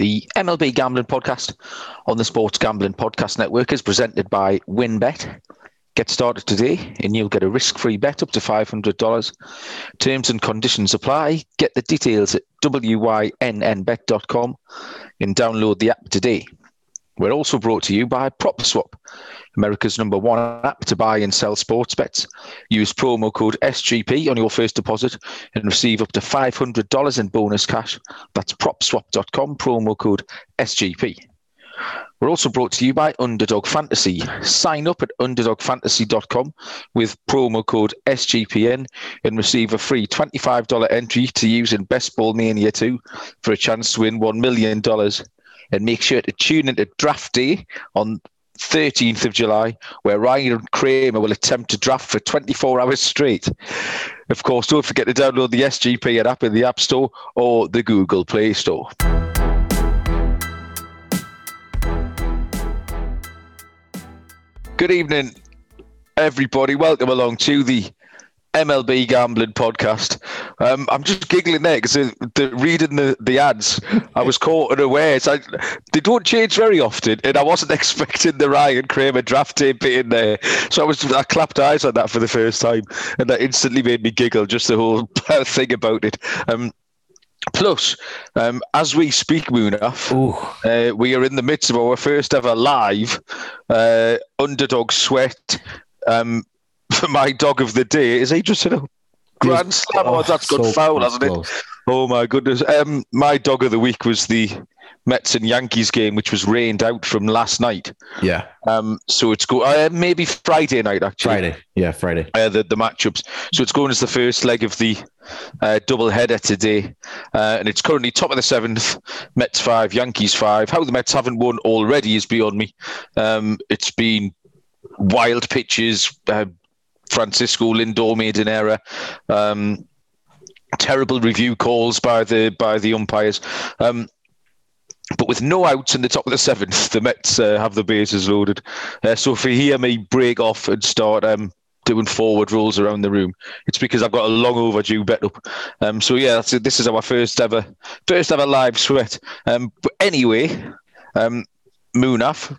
The MLB Gambling Podcast on the Sports Gambling Podcast Network is presented by WynnBet. Get started today and you'll get a risk free bet up to $500. Terms and conditions apply. Get the details at wynnbet.com and download the app today. We're also brought to you by PropSwap, America's number one app to buy and sell sports bets. Use promo code SGP on your first deposit and receive up to $500 in bonus cash. That's propswap.com, promo code SGP. We're also brought to you by Underdog Fantasy. Sign up at underdogfantasy.com with promo code SGPN and receive a free $25 entry to use in Best Ball Mania 2 for a chance to win $1 million and make sure to tune into draft day on 13th of July, where Ryan Kramer will attempt to draft for 24 hours straight. Of course, don't forget to download the SGP app in the App Store or the Google Play Store. Good evening, everybody. Welcome along to the MLB gambling podcast. Um, I'm just giggling there because the, the, reading the, the ads, I was caught unawares. I, they don't change very often, and I wasn't expecting the Ryan Kramer draft tape in there. So I was I clapped eyes on that for the first time, and that instantly made me giggle. Just the whole thing about it. Um, Plus, um, as we speak, Munaf, uh, we are in the midst of our first ever live uh, underdog sweat um, for my dog of the day. Is he just in a grand slam? Oh, that's good so foul, hasn't close. it? Oh my goodness! Um, my dog of the week was the Mets and Yankees game, which was rained out from last night. Yeah. Um. So it's go uh, maybe Friday night actually. Friday. Yeah, Friday. Uh, the the matchups. So it's going as the first leg of the uh, double header today, uh, and it's currently top of the seventh. Mets five, Yankees five. How the Mets haven't won already is beyond me. Um. It's been wild pitches. Uh, Francisco Lindor made an error. Um, terrible review calls by the by the umpires. Um, but with no outs in the top of the seventh, the Mets uh, have the bases loaded. Uh, so if you hear me break off and start um, doing forward rolls around the room, it's because I've got a long overdue bet up. Um, so yeah, this is our first ever first ever live sweat. Um, but anyway, um, Munaf,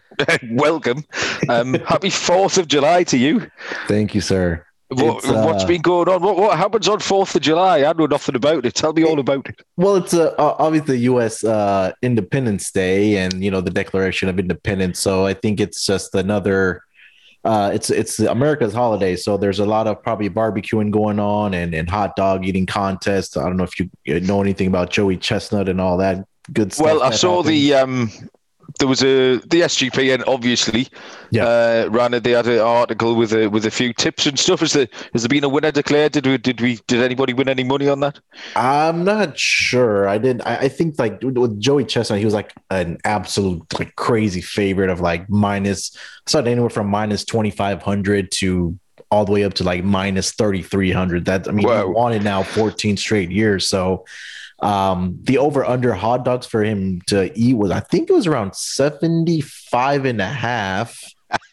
welcome. Um, happy 4th of July to you. Thank you, sir. What, has uh, been going on? What, what happens on 4th of July? I know nothing about it. Tell me all about it. Well, it's uh, obviously U.S. Uh, Independence Day and, you know, the Declaration of Independence. So I think it's just another uh, it's it's America's holiday, so there's a lot of probably barbecuing going on and, and hot dog eating contests. I don't know if you know anything about Joey Chestnut and all that good stuff. Well, I saw happened. the um, there was a the SGPN obviously yeah. uh, ran it. They had an article with a with a few tips and stuff. Has there has there been a winner declared? Did we did we did anybody win any money on that? I'm not sure. I did. I, I think like with Joey Chestnut, he was like an absolute like crazy favorite of like minus. I saw anywhere from minus twenty five hundred to all the way up to like minus thirty three hundred. That I mean, he won it now fourteen straight years. So um, the over under hot dogs for him to eat was, I think it was around 75 and a half.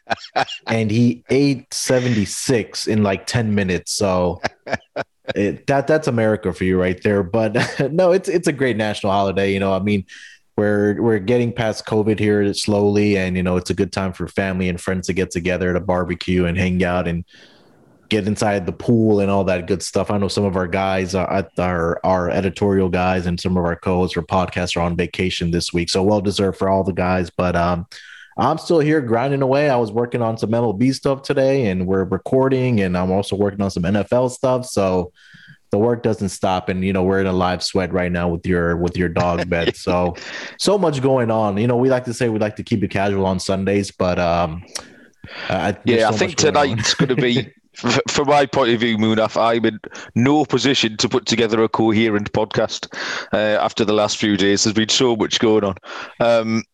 and he ate 76 in like 10 minutes. So it, that that's America for you right there. But no, it's it's a great national holiday. You know, I mean, we're we're getting past COVID here slowly, and you know, it's a good time for family and friends to get together to barbecue and hang out and get inside the pool and all that good stuff. I know some of our guys, uh, our our editorial guys, and some of our co-hosts or podcasts are on vacation this week, so well deserved for all the guys. But um, I'm still here grinding away. I was working on some MLB stuff today, and we're recording, and I'm also working on some NFL stuff. So the work doesn't stop, and you know we're in a live sweat right now with your with your dog bed So so much going on. You know, we like to say we like to keep it casual on Sundays, but um. Uh, yeah, so I think tonight's going to be from my point of view, Munaf, I'm in no position to put together a coherent podcast uh, after the last few days. There's been so much going on. Um,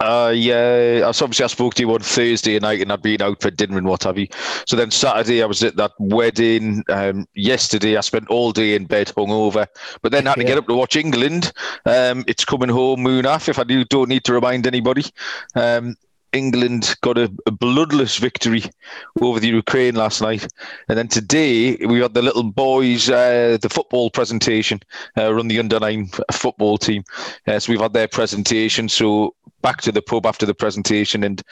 uh, yeah, obviously I spoke to you on Thursday night and I'd been out for dinner and what have you. So then Saturday I was at that wedding. Um, yesterday I spent all day in bed hungover, but then I had to yeah. get up to watch England. Um, it's coming home, Munaf, if I do, don't need to remind anybody. Um, England got a, a, bloodless victory over the Ukraine last night, and then today we got the little boys, uh, the football presentation, uh, run the under nine football team. Uh, so we've had their presentation. So back to the pub after the presentation, and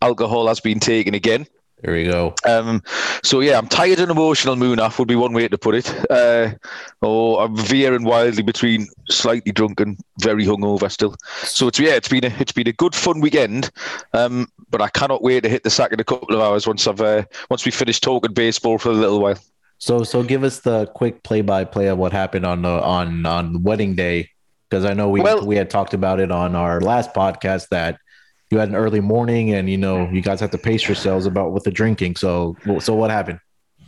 alcohol has been taken again. There we go. Um, so yeah, I'm tired and emotional. Munaf would be one way to put it. Uh, oh, I'm veering wildly between slightly drunk and very hungover still. So it's yeah, it's been a it's been a good fun weekend. Um, but I cannot wait to hit the sack in a couple of hours once I've uh, once we finish talking baseball for a little while. So so give us the quick play by play of what happened on the on on wedding day because I know we well, we had talked about it on our last podcast that you had an early morning and you know you guys have to pace yourselves about with the drinking so so what happened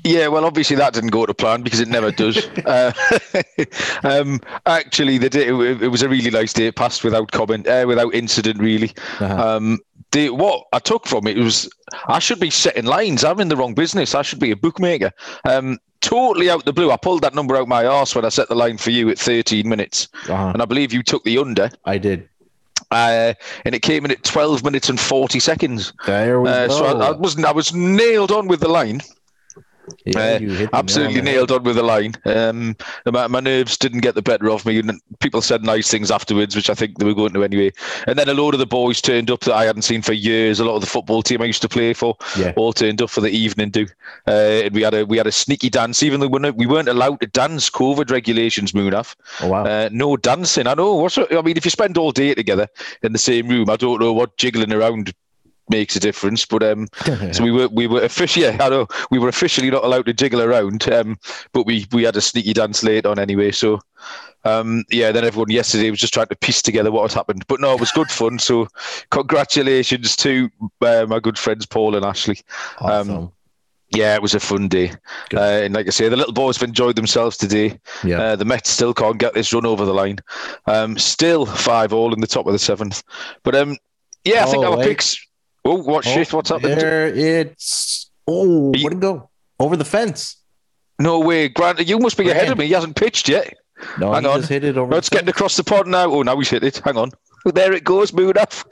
yeah, well, obviously that didn't go to plan because it never does. uh, um, actually, the day it, it, was a really nice day. It passed without comment, uh, without incident, really. Uh-huh. Um, the, what I took from it was I should be setting lines. I'm in the wrong business. I should be a bookmaker. Um, totally out the blue. I pulled that number out my arse when I set the line for you at 13 minutes, uh-huh. and I believe you took the under. I did. Uh, and it came in at 12 minutes and 40 seconds. There we uh, go. So I, I, was I was nailed on with the line. Yeah, uh, absolutely nailed on with the line. Um, my, my, nerves didn't get the better of me, and people said nice things afterwards, which I think they were going to anyway. And then a load of the boys turned up that I hadn't seen for years. A lot of the football team I used to play for yeah. all turned up for the evening do. Uh, and we had a we had a sneaky dance, even though we weren't, we weren't allowed to dance. COVID regulations, Munaf. Oh wow! Uh, no dancing. I know. What's I mean? If you spend all day together in the same room, I don't know what jiggling around makes a difference. But um, so we were we were officially yeah, I know we were officially not allowed to jiggle around. Um, but we we had a sneaky dance late on anyway. So um, yeah, then everyone yesterday was just trying to piece together what had happened. But no, it was good fun. So congratulations to uh, my good friends Paul and Ashley. Um. Yeah, it was a fun day. Uh, and like I say, the little boys have enjoyed themselves today. Yeah. Uh, the Mets still can't get this run over the line. Um, still five all in the top of the seventh. But um, yeah, I think oh, our wait. picks Oh, what oh, shit? What's up there? It's oh, where'd it go? Over the fence. No way, Grant. You must be Grant. ahead of me. He hasn't pitched yet. No, Hang on. hit it over. No, it's getting across the pod now. Oh, now he's hit it. Hang on. There it goes, Munaf.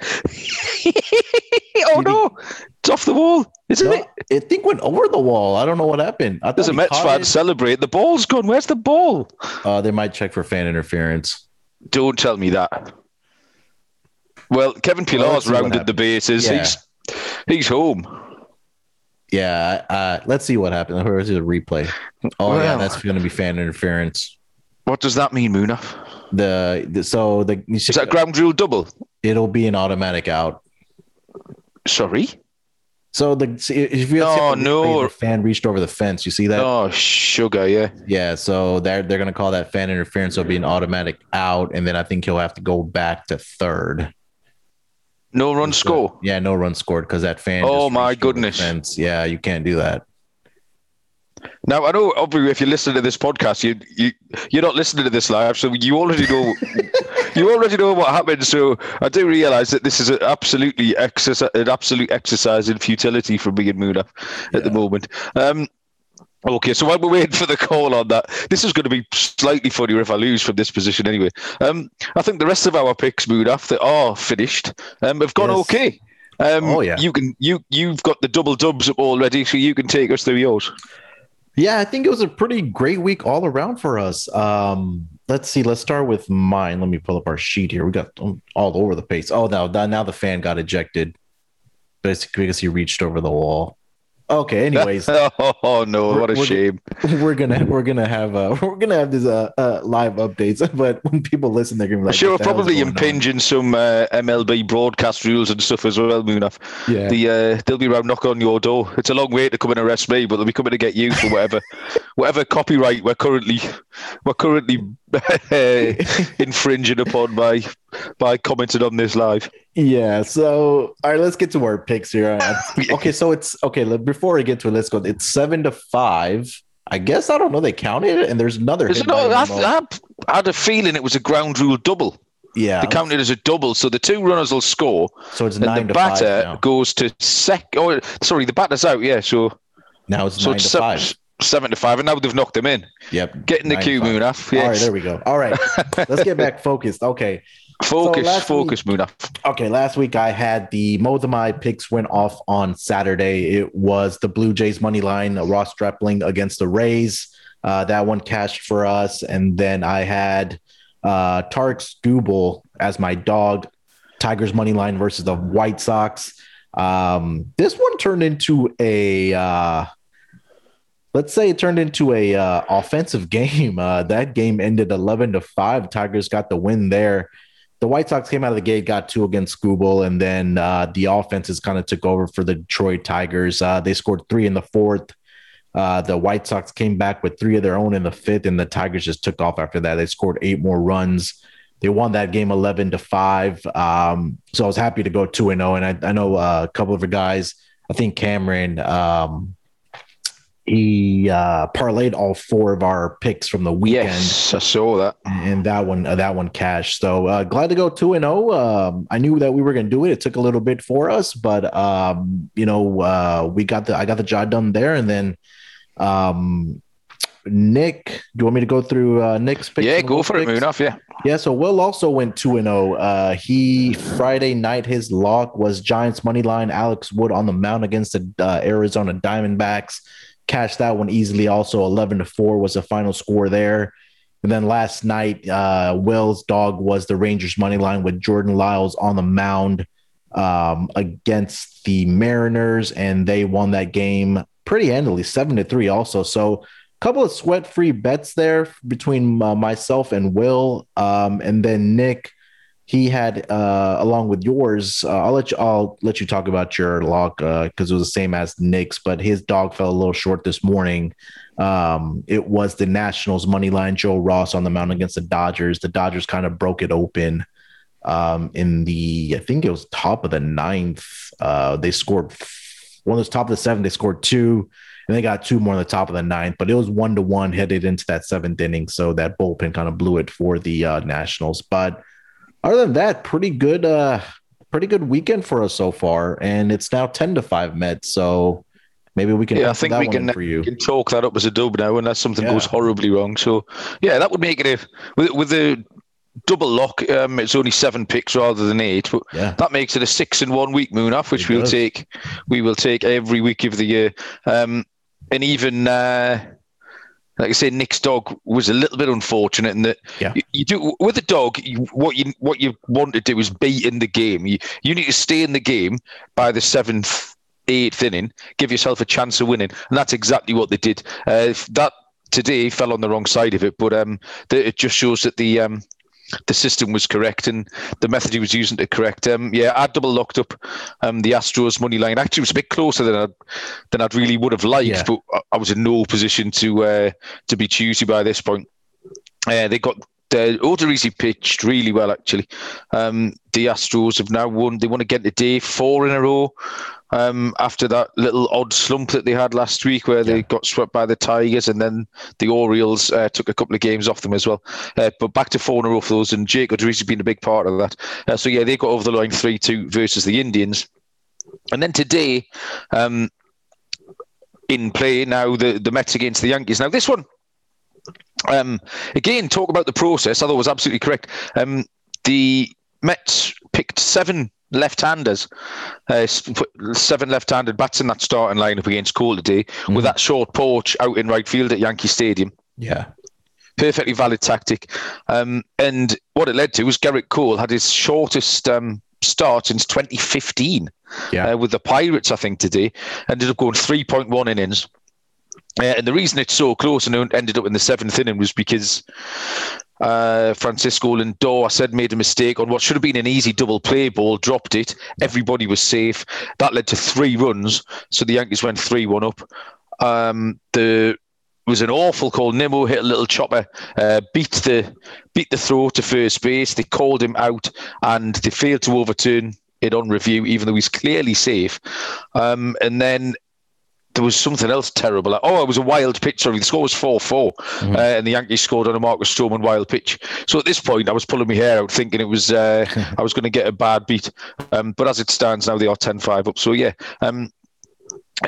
oh no, it's off the wall, isn't no, it? It think went over the wall. I don't know what happened. I There's a Mets fan celebrate. The ball's gone. Where's the ball? Uh, they might check for fan interference. Don't tell me that. Well, Kevin Pillar's well, rounded the bases. Yeah. He's he's home. Yeah, uh, let's see what happens. Where's the replay? Oh well, yeah, that's going to be fan interference. What does that mean, Muna? The, the so the is that ground rule double? It'll be an automatic out. Sorry. So the if you oh no fan reached over the fence, you see that? Oh sugar, yeah, yeah. So they're they're gonna call that fan interference. So it'll be an automatic out, and then I think he'll have to go back to third. No run score. Yeah, no run scored because that fan. Oh my goodness! Yeah, you can't do that. Now I know, obviously, if you listen to this podcast, you you you're not listening to this live, so you already know you already know what happened. So I do realise that this is an absolutely exercise, an absolute exercise in futility from and Munaf at yeah. the moment. Um, Okay, so while we're waiting for the call on that, this is going to be slightly funnier if I lose from this position anyway. Um, I think the rest of our picks, Munaf that are finished, um, have gone yes. okay. Um, oh yeah, you can you you've got the double dubs up already, so you can take us through yours. Yeah, I think it was a pretty great week all around for us. Um, let's see, let's start with mine. Let me pull up our sheet here. We got all over the place. Oh, now now the fan got ejected, basically because he reached over the wall. Okay. Anyways. oh no! What a we're, shame. We're gonna we're gonna have uh we're gonna have this uh, uh live updates, but when people listen, they're gonna be like, "Sure, We're probably impinging on? some uh, MLB broadcast rules and stuff as well." Munaf. Yeah. The uh, they'll be around knocking on your door. It's a long way to come and arrest me, but they'll be coming to get you for whatever whatever copyright we're currently we're currently infringing upon by by commenting on this live. Yeah. So, all right, let's get to our picks here. okay. So it's okay. Before we get to it, let's go. It's seven to five. I guess I don't know. They counted it, and there's another. No, I, I, had a feeling it was a ground rule double. Yeah, they counted as a double, so the two runners will score. So it's nine and the batter goes to second. Oh, sorry, the batter's out. Yeah, so now it's so nine it's to five. Seven to five, and now they've knocked them in. Yep, getting the cue Munaf. Yes. All right, there we go. All right, let's get back focused. Okay, Focus, last focus, Munaf. Okay, last week I had the most of my picks went off on Saturday. It was the Blue Jays money line, Ross Stripling against the Rays. Uh, that one cashed for us, and then I had uh, Skubal as my dog. Tigers money line versus the White Sox. Um, this one turned into a uh, let's say it turned into a uh, offensive game. Uh, that game ended eleven to five. Tigers got the win there. The White Sox came out of the gate, got two against Skubal, and then uh, the offenses kind of took over for the Detroit Tigers. Uh, they scored three in the fourth. Uh, the White Sox came back with three of their own in the fifth, and the Tigers just took off after that. They scored eight more runs. They won that game 11 to 5. Um, so I was happy to go 2 and 0. And I, I know uh, a couple of the guys, I think Cameron, um, he uh, parlayed all four of our picks from the weekend. Yes, I saw that. And that one, uh, that one cashed. So uh, glad to go two and zero. Um, I knew that we were going to do it. It took a little bit for us, but um, you know, uh, we got the I got the job done there. And then um, Nick, do you want me to go through uh, Nick's picks? Yeah, go for it, picks? Munaf. Yeah. Yeah, so Will also went 2 and 0. Uh he Friday night his lock was Giants money line Alex Wood on the mound against the uh, Arizona Diamondbacks. Cashed that one easily also 11 to 4 was the final score there. And then last night uh Will's dog was the Rangers money line with Jordan Lyles on the mound um against the Mariners and they won that game pretty handily 7 to 3 also. So a couple of sweat free bets there between uh, myself and Will. Um, and then Nick, he had uh, along with yours. Uh, I'll let you. I'll let you talk about your lock because it was the same as Nick's, but his dog fell a little short this morning. Um, it was the Nationals money line. Joe Ross on the mound against the Dodgers. The Dodgers kind of broke it open um, in the. I think it was top of the ninth. Uh, they scored one of those top of the seven. They scored two and they got two more in the top of the ninth, but it was one to one headed into that seventh inning. So that bullpen kind of blew it for the uh, Nationals. But other than that, pretty good, uh, pretty good weekend for us so far. And it's now 10 to 5 Mets. So maybe we can, Yeah, I think that we can, for you. can chalk that up as a dub now, unless something Yeah. goes horribly wrong. So, yeah, that would make it a with, with the double lock. Um, it's only seven picks rather than eight, but Yeah. that makes it a six in one week Munaf, which It we'll does. take. We will take every week of the year. Um, and even uh, like I say, Nick's dog was a little bit unfortunate in that Yeah. you, you do with a dog. You, what you what you want to do is be in the game. You you need to stay in the game by the seventh, eighth inning. Give yourself a chance of winning, and that's exactly what they did. Uh, if that today fell on the wrong side of it, but um, the, it just shows that the um, the system was correct and the method he was using to correct. Um, yeah, I double locked up um, the Astros money line. Actually, it was a bit closer than I than I'd really would have liked, Yeah. but I, was in no position to uh, to be choosy by this point. Uh, they got uh, Odorizzi pitched really well actually. Um, the Astros have now won. They want to get to day four in a row. Um, after that little odd slump that they had last week, where they got swept by the Tigers, and then the Orioles uh, took a couple of games off them as well. Uh, but back to four in a row for those, and Jake Odorizzi been a big part of that. Uh, so yeah, they got over the line three two versus the Indians, and then today, um, in play now the the Mets against the Yankees. Now this one, um, again, talk about the process. I thought it was absolutely correct. Um, the Mets picked seven left-handers, uh, seven left-handed bats in that starting lineup against Cole today, Mm-hmm. with that short porch out in right field at Yankee Stadium Yeah. perfectly valid tactic. Um, and what it led to was Gerrit Cole had his shortest um, start since 2015 Yeah. uh, with the Pirates, I think, today. Ended up going 3.1 innings. Uh, and the reason it's so close and ended up in the seventh inning was because uh, Francisco Lindor, I said, made a mistake on what should have been an easy double play ball, dropped it. Everybody was safe. That led to three runs. So the Yankees went 3 1 up. Um, the was an awful call. Nimmo hit a little chopper, uh, beat the beat the throw to first base. They called him out, and they failed to overturn it on review, even though he's clearly safe. Um, and then there was something else terrible. Like, oh, it was a wild pitch. Sorry, the score was 4 4, Mhm. uh, and the Yankees scored on a Marcus Stroman wild pitch. So at this point, I was pulling my hair out thinking it was uh, I was going to get a bad beat. Um, but as it stands now, they are 10 5 up. So yeah. Um,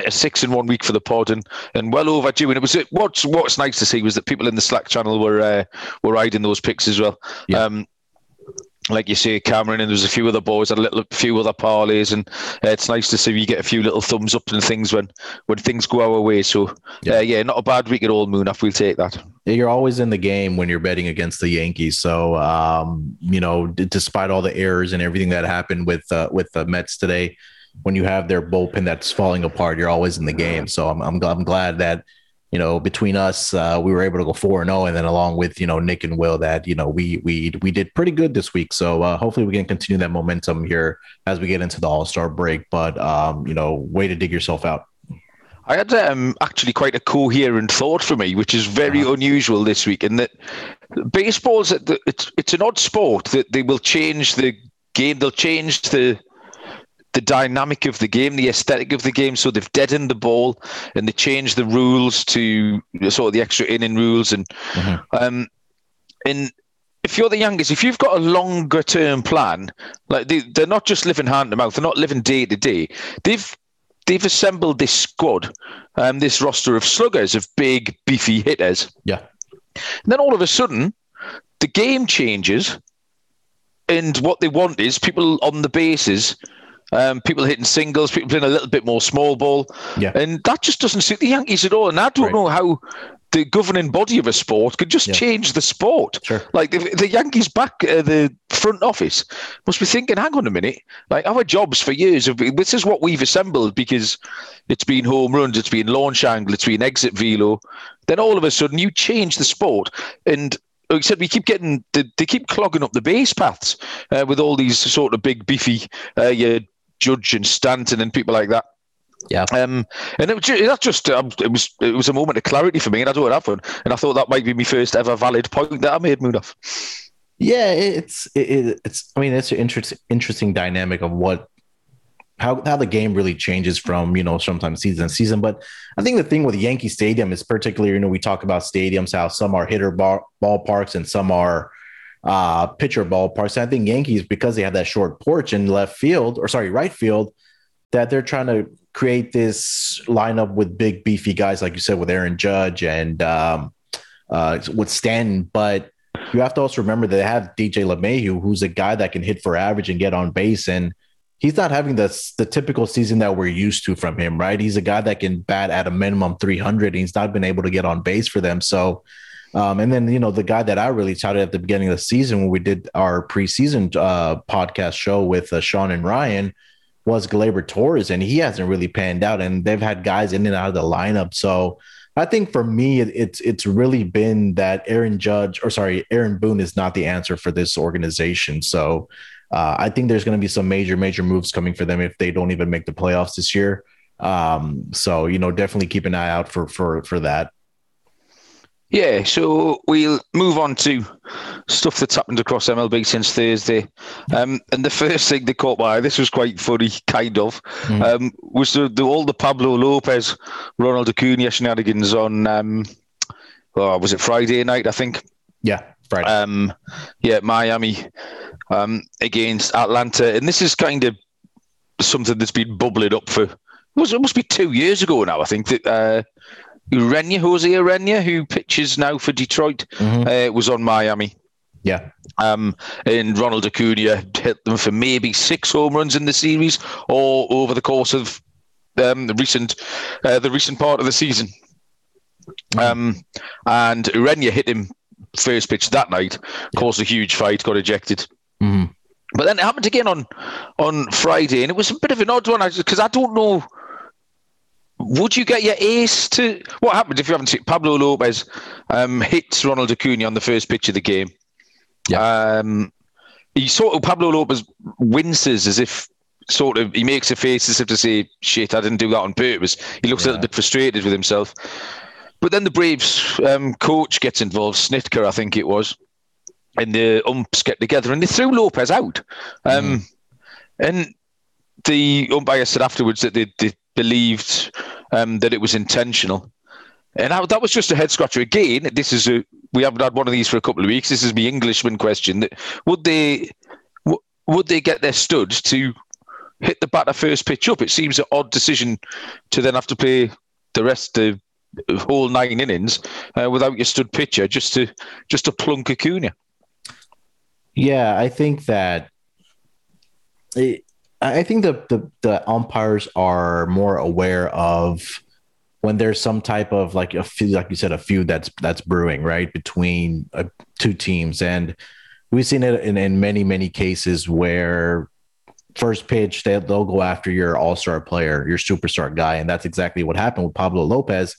a six in one week for the pod and, and well overdue. And it was what's what's nice to see was that people in the Slack channel were uh, were riding those picks as well. Yeah. Um, like you say, Cameron, and there's a few other boys had a little, a few other parlays, and uh, it's nice to see you get a few little thumbs up and things when when things go our way. So, yeah, uh, yeah not a bad week at all, Munaf. We'll take that. You're always in the game when you're betting against the Yankees. So, um, you know, d- despite all the errors and everything that happened with uh, with the Mets today, when you have their bullpen that's falling apart, you're always in the game. So, I'm I'm, I'm glad that you know, between us, uh, we were able to go four and zero, oh, and then along with you know Nick and Will, that you know we we we did pretty good this week. So uh, hopefully we can continue that momentum here as we get into the All Star break. But um, you know, way to dig yourself out. I had um, actually quite a coherent thought for me, which is very uh-huh. unusual this week, And that baseball's it's it's an odd sport that they will change the game, they'll change the the dynamic of the game, the aesthetic of the game. So they've deadened the ball and they changed the rules to sort of the extra inning rules. And mm-hmm. um, and if you're the youngest, if you've got a longer term plan, like they, they're not just living hand to mouth, they're not living day to day. They've they've assembled this squad, um, this roster of sluggers, of big beefy hitters. Yeah. And then all of a sudden, the game changes, and what they want is people on the bases um, people hitting singles, people playing a little bit more small ball. Yeah. And that just doesn't suit the Yankees at all. And I don't right. know how the governing body of a sport could just yeah. change the sport. Sure. Like the, the Yankees back, uh, the front office must be thinking, hang on a minute, like our jobs for years, have been, this is what we've assembled because it's been home runs, it's been launch angle, it's been exit velo. Then all of a sudden you change the sport and like said, we keep getting they, they keep clogging up the base paths uh, with all these sort of big beefy uh, your Judge and Stanton and people like that. Yeah. Um, and it was just, that just um, it was it was a moment of clarity for me, and I don't have one. And I thought that might be my first ever valid point that I made, Munaf. Yeah, it's it, it's. I mean, it's an interesting interesting dynamic of what how how the game really changes from you know sometimes season to season. But I think the thing with Yankee Stadium is particularly you know we talk about stadiums how some are hitter ball, ballparks and some are uh, pitcher ballparks. And I think Yankees, because they have that short porch in left field, or sorry, right field, that they're trying to create this lineup with big, beefy guys, like you said, with Aaron Judge and um, uh, with Stanton. But you have to also remember that they have DJ LeMahieu, who's a guy that can hit for average and get on base. And he's not having the, the typical season that we're used to from him, right? He's a guy that can bat at a minimum 300. And he's not been able to get on base for them. So um, and then, you know, the guy that I really touted at the beginning of the season when we did our preseason uh, podcast show with uh, Sean and Ryan was Gleyber Torres, and he hasn't really panned out. And they've had guys in and out of the lineup. So I think for me, it, it's it's really been that Aaron Judge, or sorry, Aaron Boone is not the answer for this organization. So uh, I think there's going to be some major, major moves coming for them if they don't even make the playoffs this year. Um, so you know, definitely keep an eye out for for for that. Yeah, so we'll move on to stuff that's happened across MLB since Thursday. Um, and the first thing that caught my eye, this was quite funny, kind of, mm. um, was the, the, all the Pablo Lopez, Ronald Acuna shenanigans on, um, oh, was it Friday night, I think? Yeah, Friday. Um, yeah, Miami um, against Atlanta. And this is kind of something that's been bubbling up for, it, was, it must be two years ago now, I think, that. Uh, Urena, Jose Urena, who pitches now for Detroit, mm-hmm. uh, was on Miami. Yeah. Um, and Ronald Acuna hit them for maybe six home runs in the series or over the course of um, the recent uh, the recent part of the season. Mm-hmm. Um, and Urena hit him first pitch that night, caused a huge fight, got ejected. Mm-hmm. But then it happened again on on Friday, and it was a bit of an odd one because I don't know would you get your ace to what happened if you haven't seen Pablo Lopez um, hits Ronald Acuna on the first pitch of the game? Yeah. Um, he sort of Pablo Lopez winces as if sort of he makes a face as if to say, "Shit, I didn't do that on purpose." He looks yeah. a little bit frustrated with himself. But then the Braves um, coach gets involved, Snitker, I think it was, and the umps get together and they threw Lopez out. Um, mm. And the umpire said afterwards that they, they believed um, that it was intentional. And I, that was just a head scratcher. Again, this is a we haven't had one of these for a couple of weeks. This is the Englishman question. that Would they would they get their stud to hit the batter first pitch up? It seems an odd decision to then have to play the rest of the whole nine innings uh, without your stud pitcher just to just to plunk Acuna. Yeah, I think that it, I think the, the the umpires are more aware of when there's some type of like a feud, like you said, a feud that's that's brewing right between uh, two teams, and we've seen it in, in many many cases where first pitch they, they'll go after your all-star player, your superstar guy, and that's exactly what happened with Pablo Lopez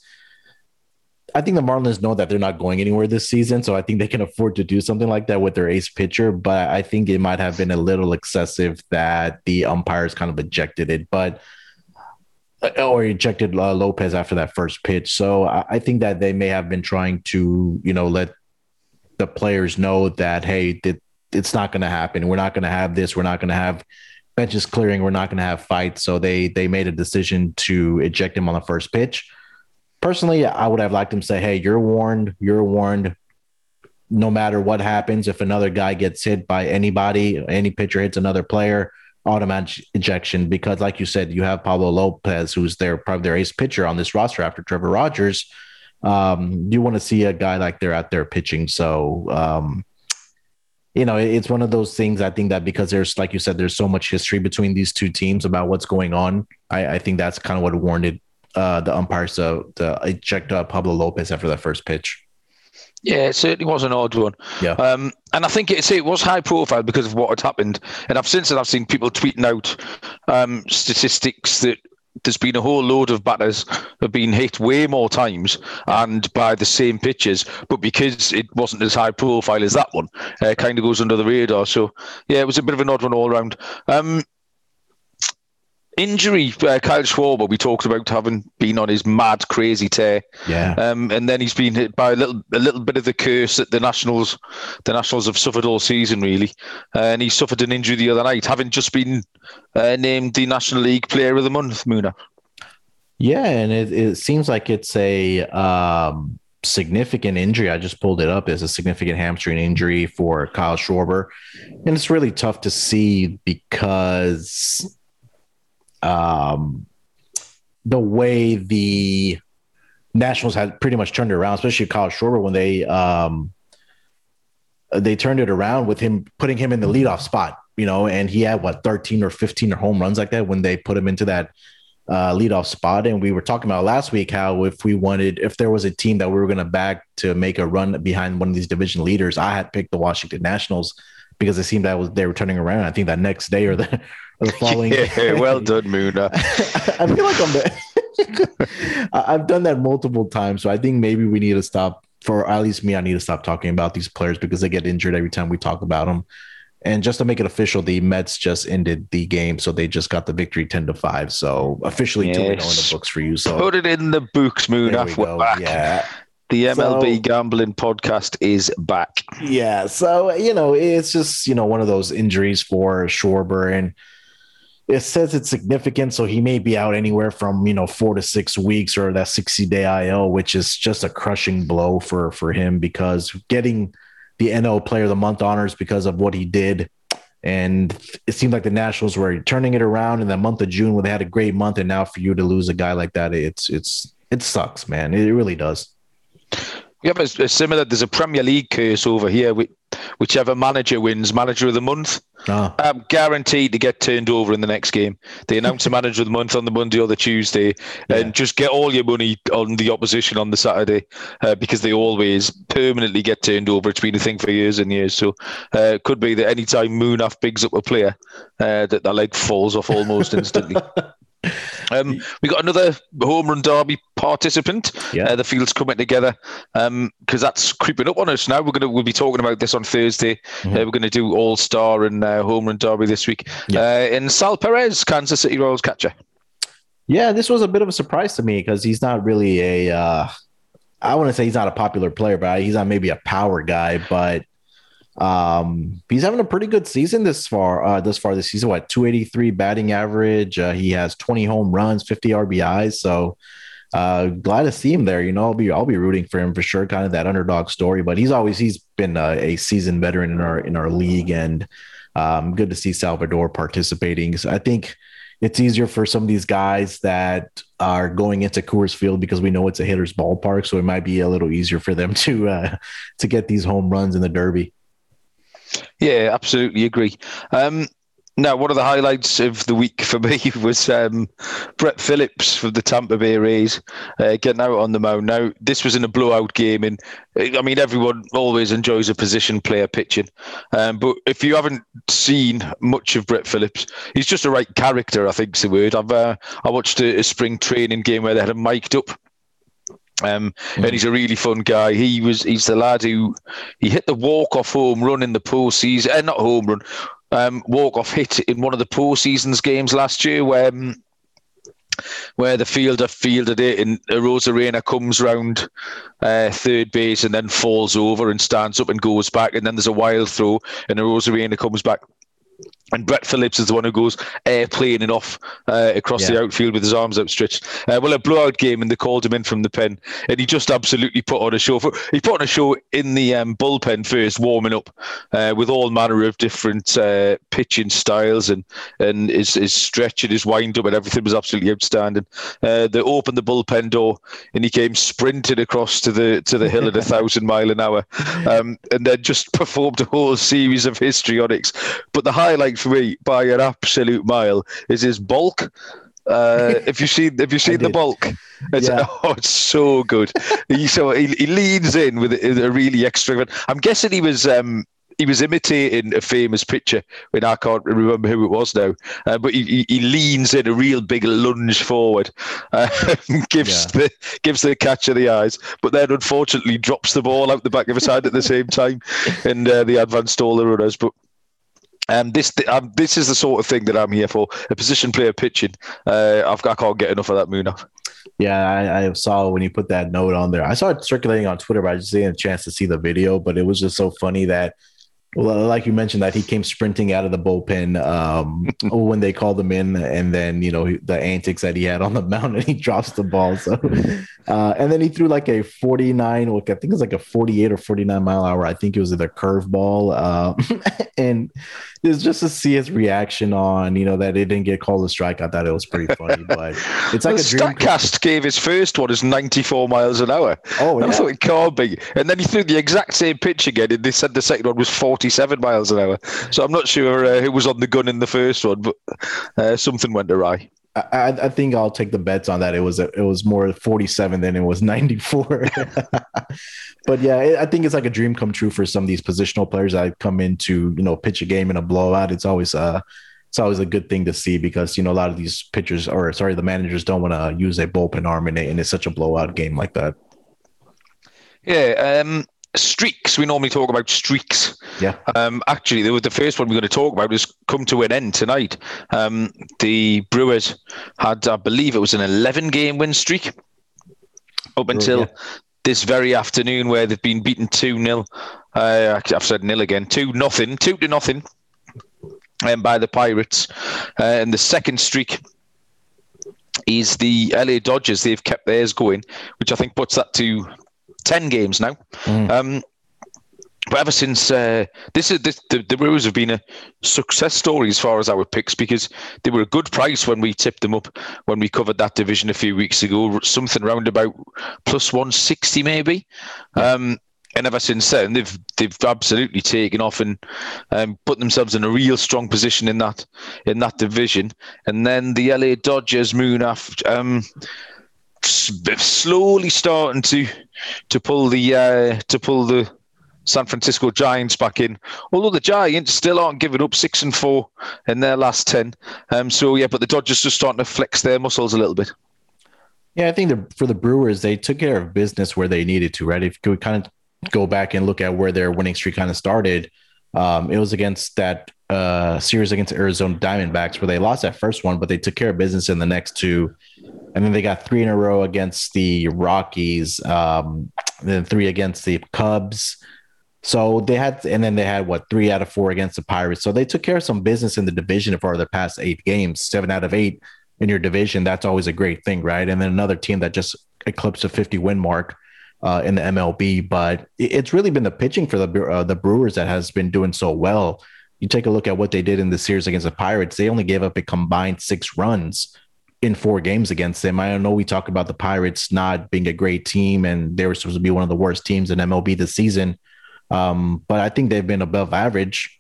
I think the Marlins know that they're not going anywhere this season, so I think they can afford to do something like that with their ace pitcher. But I think it might have been a little excessive that the umpires kind of ejected it, but uh, or ejected uh, Lopez after that first pitch. So I, I, think that they may have been trying to, you know, let the players know that hey, that it's not going to happen. We're not going to have this. We're not going to have benches clearing. We're not going to have fights. So they they made a decision to eject him on the first pitch personally, I would have liked him to say, "Hey, you're warned. You're warned. No matter what happens, if another guy gets hit by anybody, any pitcher hits another player, automatic ejection." Because, like you said, you have Pablo Lopez, who's their probably their ace pitcher on this roster after Trevor Rogers. Um, you want to see a guy like they're out there pitching. So, um, you know, it's one of those things. I think that because there's, like you said, there's so much history between these two teams about what's going on. I, I think that's kind of what warranted uh, the umpires to, to eject uh, Pablo Lopez after that first pitch. Yeah, it certainly was an odd one. Yeah, um, and I think it's it was high profile because of what had happened. And I've since then I've seen people tweeting out um, statistics that there's been a whole load of batters have been hit way more times and by the same pitches, but because it wasn't as high profile as that one, uh, it kind of goes under the radar. So yeah, it was a bit of an odd one all around. Um, injury, uh, Kyle Schwarber, we talked about having been on his mad, crazy tear. Yeah. Um, and then he's been hit by a little, a little bit of the curse that the Nationals, the Nationals have suffered all season, really. Uh, and he suffered an injury the other night, having just been uh, named the National League Player of the Month, Muna. Yeah, and it, it seems like it's a um, significant injury. I just pulled it up. It's a significant hamstring injury for Kyle Schwarber. And it's really tough to see because um, the way the Nationals had pretty much turned it around, especially Kyle Schwarber when they um, they turned it around with him putting him in the leadoff spot, you know, and he had what 13 or 15 or home runs like that when they put him into that uh, leadoff spot. And we were talking about last week how if we wanted, if there was a team that we were going to back to make a run behind one of these division leaders, I had picked the Washington Nationals because it seemed that was they were turning around. I think that next day or the the following. Yeah, well done, Muna. I feel like I'm. The, I've done that multiple times, so I think maybe we need to stop. For at least me, I need to stop talking about these players because they get injured every time we talk about them. And just to make it official, the Mets just ended the game, so they just got the victory ten to five. So officially, yes. two oh in the books for you. So put it in the books, Moon. Yeah. The MLB so, gambling podcast is back. Yeah. So, you know, it's just, you know, one of those injuries for Schwarber. And it says it's significant, so he may be out anywhere from you know four to six weeks or that sixty day IL, which is just a crushing blow for for him because getting the NL Player of the Month honors because of what he did, and it seemed like the Nationals were turning it around in the month of June when they had a great month, and now for you to lose a guy like that, it's it's it sucks, man. It really does. Have a, a similar. There's a Premier League curse over here. Whichever manager wins manager of the month. I'm guaranteed to get turned over in the next game. They announce a manager of the month on the Monday or the Tuesday, yeah. and just get all your money on the opposition on the Saturday uh, because they always permanently get turned over. It's been a thing for years and years. So uh, it could be that anytime Munaf bigs up a player, uh, that that leg falls off almost instantly. Um, we got another home run derby participant. Yeah. Uh, the field's coming together because um, that's creeping up on us now. We're gonna we'll be talking about this on Thursday. Mm-hmm. Uh, we're going to do All Star and uh, home run derby this week. Yeah. Uh, in Sal Perez, Kansas City Royals catcher. Yeah, this was a bit of a surprise to me because he's not really a. Uh, I want to say he's not a popular player, but he's not maybe a power guy, but um, he's having a pretty good season this far. Uh, this far this season, what 283 batting average. Uh, he has 20 home runs, 50 RBIs. So uh, glad to see him there. You know, I'll be I'll be rooting for him for sure. Kind of that underdog story, but he's always he's been a, a seasoned veteran in our in our league, and um, good to see Salvador participating. So I think it's easier for some of these guys that are going into Coors Field because we know it's a hitter's ballpark, so it might be a little easier for them to uh, to get these home runs in the Derby. Yeah, absolutely agree. Um, now, one of the highlights of the week for me was um, Brett Phillips from the Tampa Bay Rays uh, getting out on the mound. Now, this was in a blowout game, and I mean, everyone always enjoys a position player pitching. Um, but if you haven't seen much of Brett Phillips, he's just a right character, I think's the word. I've uh, I watched a, a spring training game where they had him mic'd up um, mm. and he's a really fun guy. He was he's the lad who he hit the walk off home run in the postseason, uh, not home run, um, walk off hit in one of the postseasons games last year where um, where the fielder fielded it and Arozarena comes round uh, third base and then falls over and stands up and goes back and then there's a wild throw and Arozarena comes back and Brett Phillips is the one who goes airplaning off uh, across yeah. the outfield with his arms outstretched. Uh, well, a blowout game, and they called him in from the pen, and he just absolutely put on a show. For, he put on a show in the um, bullpen first, warming up uh, with all manner of different uh, pitching styles, and and his, his stretch and his wind up and everything was absolutely outstanding. Uh, they opened the bullpen door, and he came sprinting across to the to the hill at a thousand mile an hour, um, and then just performed a whole series of histrionics. But the highlight for me by an absolute mile is his balk. Uh, if you see if you see the balk, it's, yeah. oh, it's so good. he so he, he leans in with a, a really extravagant. I'm guessing he was um, he was imitating a famous pitcher when I can't remember who it was now, uh, but he, he, leans in a real big lunge forward, uh, gives yeah. the gives the catcher the eyes, but then unfortunately drops the ball out the back of his hand at the same time, and uh, the advanced all the runners. But um, this um, this is the sort of thing that I'm here for. A position player pitching. Uh, I've, I can't get enough of that Munaf. Yeah, I, I, saw when you put that note on there. I saw it circulating on Twitter, but I just didn't get a chance to see the video. But it was just so funny that well, like you mentioned, that he came sprinting out of the bullpen um, when they called him in, and then you know the antics that he had on the mound, and he drops the ball. So, uh, and then he threw like a forty-nine, I think it was like a forty-eight or forty-nine mile hour. I think it was either curveball, uh, and it's just to see his reaction on you know that it didn't get called a strike. I thought it was pretty funny, but it's like well, a Statcast gave his first one as ninety-four miles an hour. Oh, yeah. I thought it can't be, and then he threw the exact same pitch again, and they said the second one was forty. 47 miles an hour. So I'm not sure uh, who was on the gun in the first one, but uh, something went awry. I, I, think I'll take the bets on that. It was it was more 47 than it was 94. but yeah, I think it's like a dream come true for some of these positional players that come in to you know pitch a game in a blowout. It's always uh it's always a good thing to see because you know a lot of these pitchers or sorry the managers don't want to use a bullpen arm in it, and it's such a blowout game like that. Yeah, um, streaks. We normally talk about streaks. Yeah. Um, actually, the, the first one we're going to talk about has come to an end tonight. Um, the Brewers had, I believe, it was an 11 game win streak up until yeah. this very afternoon, where they've been beaten 2 0. Uh, I've said nil again. 2 nothing, 2 to nothing um, by the Pirates. Uh, and the second streak is the LA Dodgers. They've kept theirs going, which I think puts that to 10 games now. Mm. Um, but ever since uh, this is this, the, the Brewers have been a success story as far as our picks because they were a good price when we tipped them up when we covered that division a few weeks ago, something around about plus one sixty maybe. Um, and ever since then, they've they've absolutely taken off and um, put themselves in a real strong position in that in that division. And then the LA Dodgers, Moon after. Um, slowly starting to to pull the uh, to pull the San Francisco Giants back in. Although the Giants still aren't giving up six and four in their last ten. Um, so yeah, but the Dodgers are starting to flex their muscles a little bit. Yeah, I think the, for the Brewers, they took care of business where they needed to. Right, if we kind of go back and look at where their winning streak kind of started, um, it was against that uh, series against Arizona Diamondbacks where they lost that first one, but they took care of business in the next two and then they got three in a row against the Rockies, um, then three against the Cubs. So they had, and then they had what three out of four against the Pirates. So they took care of some business in the division for the past eight games, seven out of eight in your division. That's always a great thing, right? And then another team that just eclipsed a 50 win mark uh, in the MLB. But it's really been the pitching for the uh, the Brewers that has been doing so well. You take a look at what they did in the series against the Pirates. They only gave up a combined six runs in four games against them. I know we talk about the Pirates not being a great team and they were supposed to be one of the worst teams in MLB this season. Um, but I think they've been above average.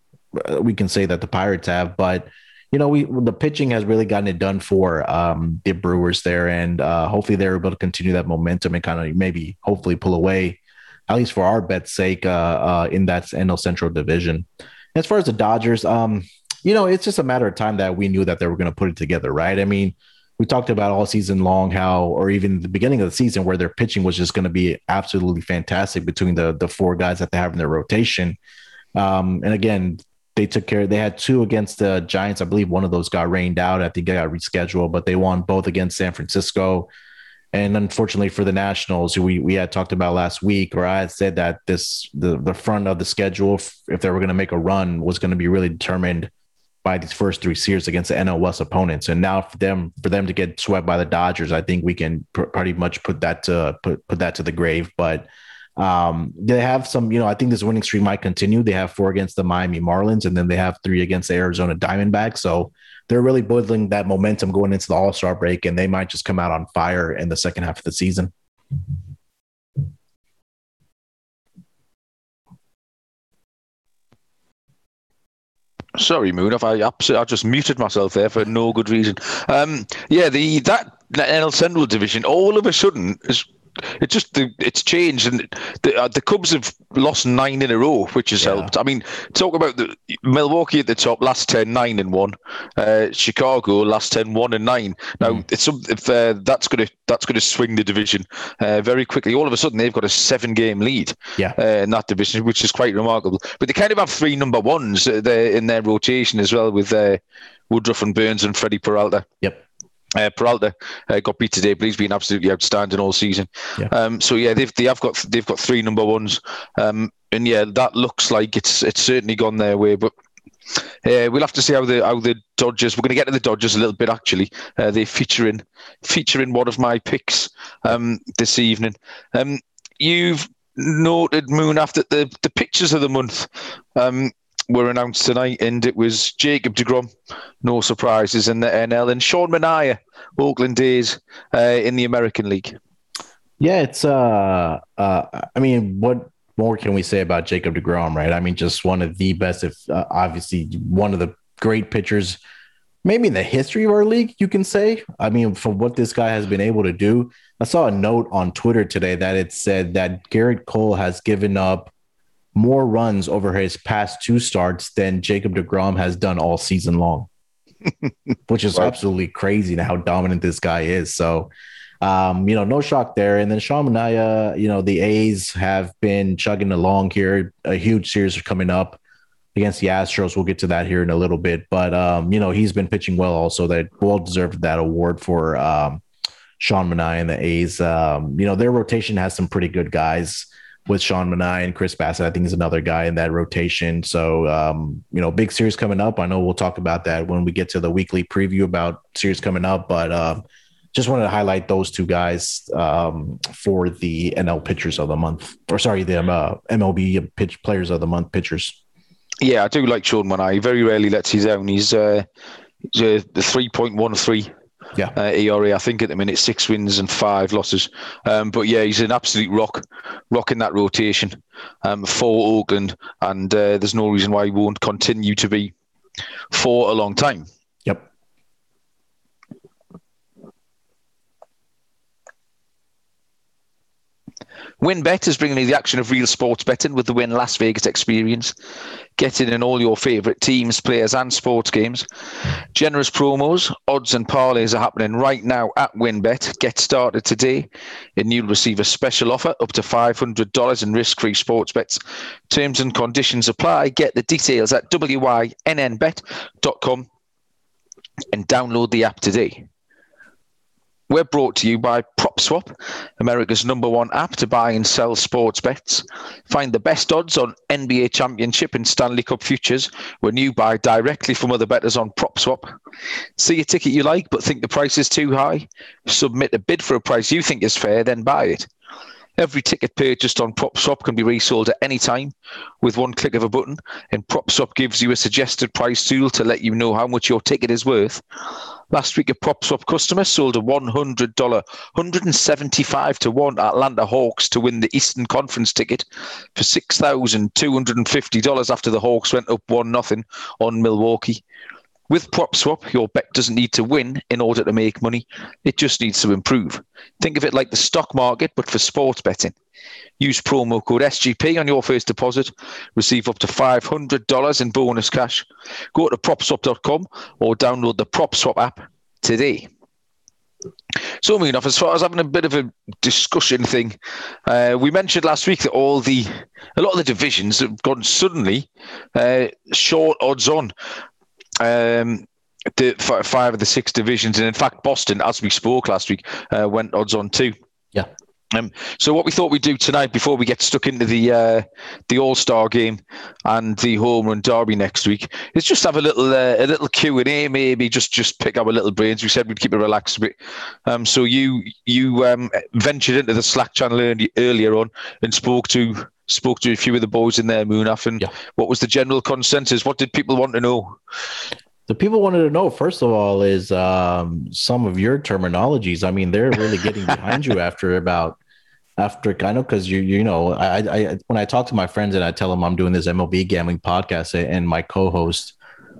Uh, we can say that the Pirates have, but you know, we the pitching has really gotten it done for um, the Brewers there, and uh, hopefully they're able to continue that momentum and kind of maybe hopefully pull away, at least for our bet's sake, uh, uh, in that NL Central division. As far as the Dodgers, um, you know, it's just a matter of time that we knew that they were going to put it together, right? I mean, we talked about all season long how, or even the beginning of the season, where their pitching was just going to be absolutely fantastic between the the four guys that they have in their rotation. Um, and again, they took care. They had two against the Giants. I believe one of those got rained out. I think they got rescheduled, but they won both against San Francisco. And unfortunately for the Nationals, who we, we had talked about last week, or I had said that this the the front of the schedule, if, they were going to make a run, was going to be really determined by these first three series against the West opponents. And now for them for them to get swept by the Dodgers, I think we can pr- pretty much put that to put put that to the grave. But um, they have some, you know, I think this winning streak might continue. They have four against the Miami Marlins, and then they have three against the Arizona Diamondbacks. So they're really building that momentum going into the All Star break, and they might just come out on fire in the second half of the season. Sorry, Moon. If I absolutely, I just muted myself there for no good reason. Um, yeah, the that NL Central division all of a sudden is it just it's changed, and the uh, the Cubs have lost nine in a row, which has yeah. helped. I mean, talk about the Milwaukee at the top, last 10, 9 and one. Uh, Chicago last 10, 1 and nine. Now, mm. it's if uh, that's going to that's going to swing the division uh, very quickly. All of a sudden, they've got a seven game lead yeah. Uh, in that division, which is quite remarkable. But they kind of have three number ones uh, there in their rotation as well, with Woodruff and Burns and Freddie Peralta. Yep. Uh, Peralta uh, got beat today, but he's been absolutely outstanding all season. Yeah. Um, so yeah, they've they have got they've got three number ones, um, and yeah, that looks like it's it's certainly gone their way. But uh, we'll have to see how the how the Dodgers. We're going to get to the Dodgers a little bit actually. Uh, they're featuring featuring one of my picks um, this evening. Um, you've noted Moon after the the pictures of the month. Um, were announced tonight, and it was Jacob DeGrom, no surprises in the NL, and Sean Manaea, Oakland A's uh, in the American League. Yeah, it's uh, uh, I mean, what more can we say about Jacob DeGrom, right? I mean, just one of the best, if uh, obviously one of the great pitchers, maybe in the history of our league, you can say. I mean, from what this guy has been able to do, I saw a note on Twitter today that it said that Gerrit Cole has given up more runs over his past two starts than Jacob DeGrom has done all season long, which is right. absolutely crazy and how dominant this guy is. So, um, you know, no shock there. And then Sean Manaea, you know, the A's have been chugging along here. A huge series coming up against the Astros. We'll get to that here in a little bit. But, um, you know, he's been pitching well also. That well deserved that award for um, Sean Manaea and the A's. Um, you know, their rotation has some pretty good guys with Sean Manaea and Chris Bassitt, I think is another guy in that rotation. So, um, you know, big series coming up. I know we'll talk about that when we get to the weekly preview about series coming up, but um, just wanted to highlight those two guys um, for the NL pitchers of the month, or sorry, the um, uh, MLB pitch players of the month pitchers. Yeah, I do like Sean Manaea. He very rarely lets his own. He's uh, uh 3.13 yeah. Uh, ERA, I think at the minute six wins and five losses. Um, but yeah, he's an absolute rock, rock in that rotation um, for Oakland, and uh, there's no reason why he won't continue to be for a long time. Yep. WynnBET is bringing you the action of real sports betting with the Wynn Las Vegas experience. Get in in all your favourite teams, players, and sports games. Generous promos, odds, and parlays are happening right now at WynnBet. Get started today, and you'll receive a special offer up to $500 in risk free sports bets. Terms and conditions apply. Get the details at wynnbet.com and download the app today. We're brought to you by PropSwap, America's number one app to buy and sell sports bets. Find the best odds on NBA Championship and Stanley Cup futures when you buy directly from other bettors on PropSwap. See a ticket you like but think the price is too high? Submit a bid for a price you think is fair, then buy it. Every ticket purchased on PropSwap can be resold at any time with one click of a button. And PropSwap gives you a suggested price tool to let you know how much your ticket is worth. Last week, a PropSwap customer sold a $100, 175 to 1 Atlanta Hawks to win the Eastern Conference ticket for $6,250 after the Hawks went up 1 0 on Milwaukee. With PropSwap, your bet doesn't need to win in order to make money. It just needs to improve. Think of it like the stock market, but for sports betting. Use promo code SGP on your first deposit. Receive up to $500 in bonus cash. Go to propswap.com or download the PropSwap app today. So, moving enough, as far as having a bit of a discussion thing, uh, we mentioned last week that all the a lot of the divisions have gone suddenly uh, short odds on um, the five of the six divisions, and in fact, Boston, as we spoke last week, uh, went odds on too. Yeah. Um, so what we thought we'd do tonight, before we get stuck into the uh, the All Star game and the home run derby next week, is just have a little uh, a little Q and A, maybe just just pick our little brains. We said we'd keep it relaxed a bit. Um, so you you um, ventured into the Slack channel earlier on and spoke to spoke to a few of the boys in there, Munaf, and yeah. what was the general consensus? What did people want to know? The people wanted to know, first of all, is um, some of your terminologies. I mean, they're really getting behind you after about after I know because you you know I, I when I talk to my friends and I tell them I'm doing this MLB gambling podcast and my co-host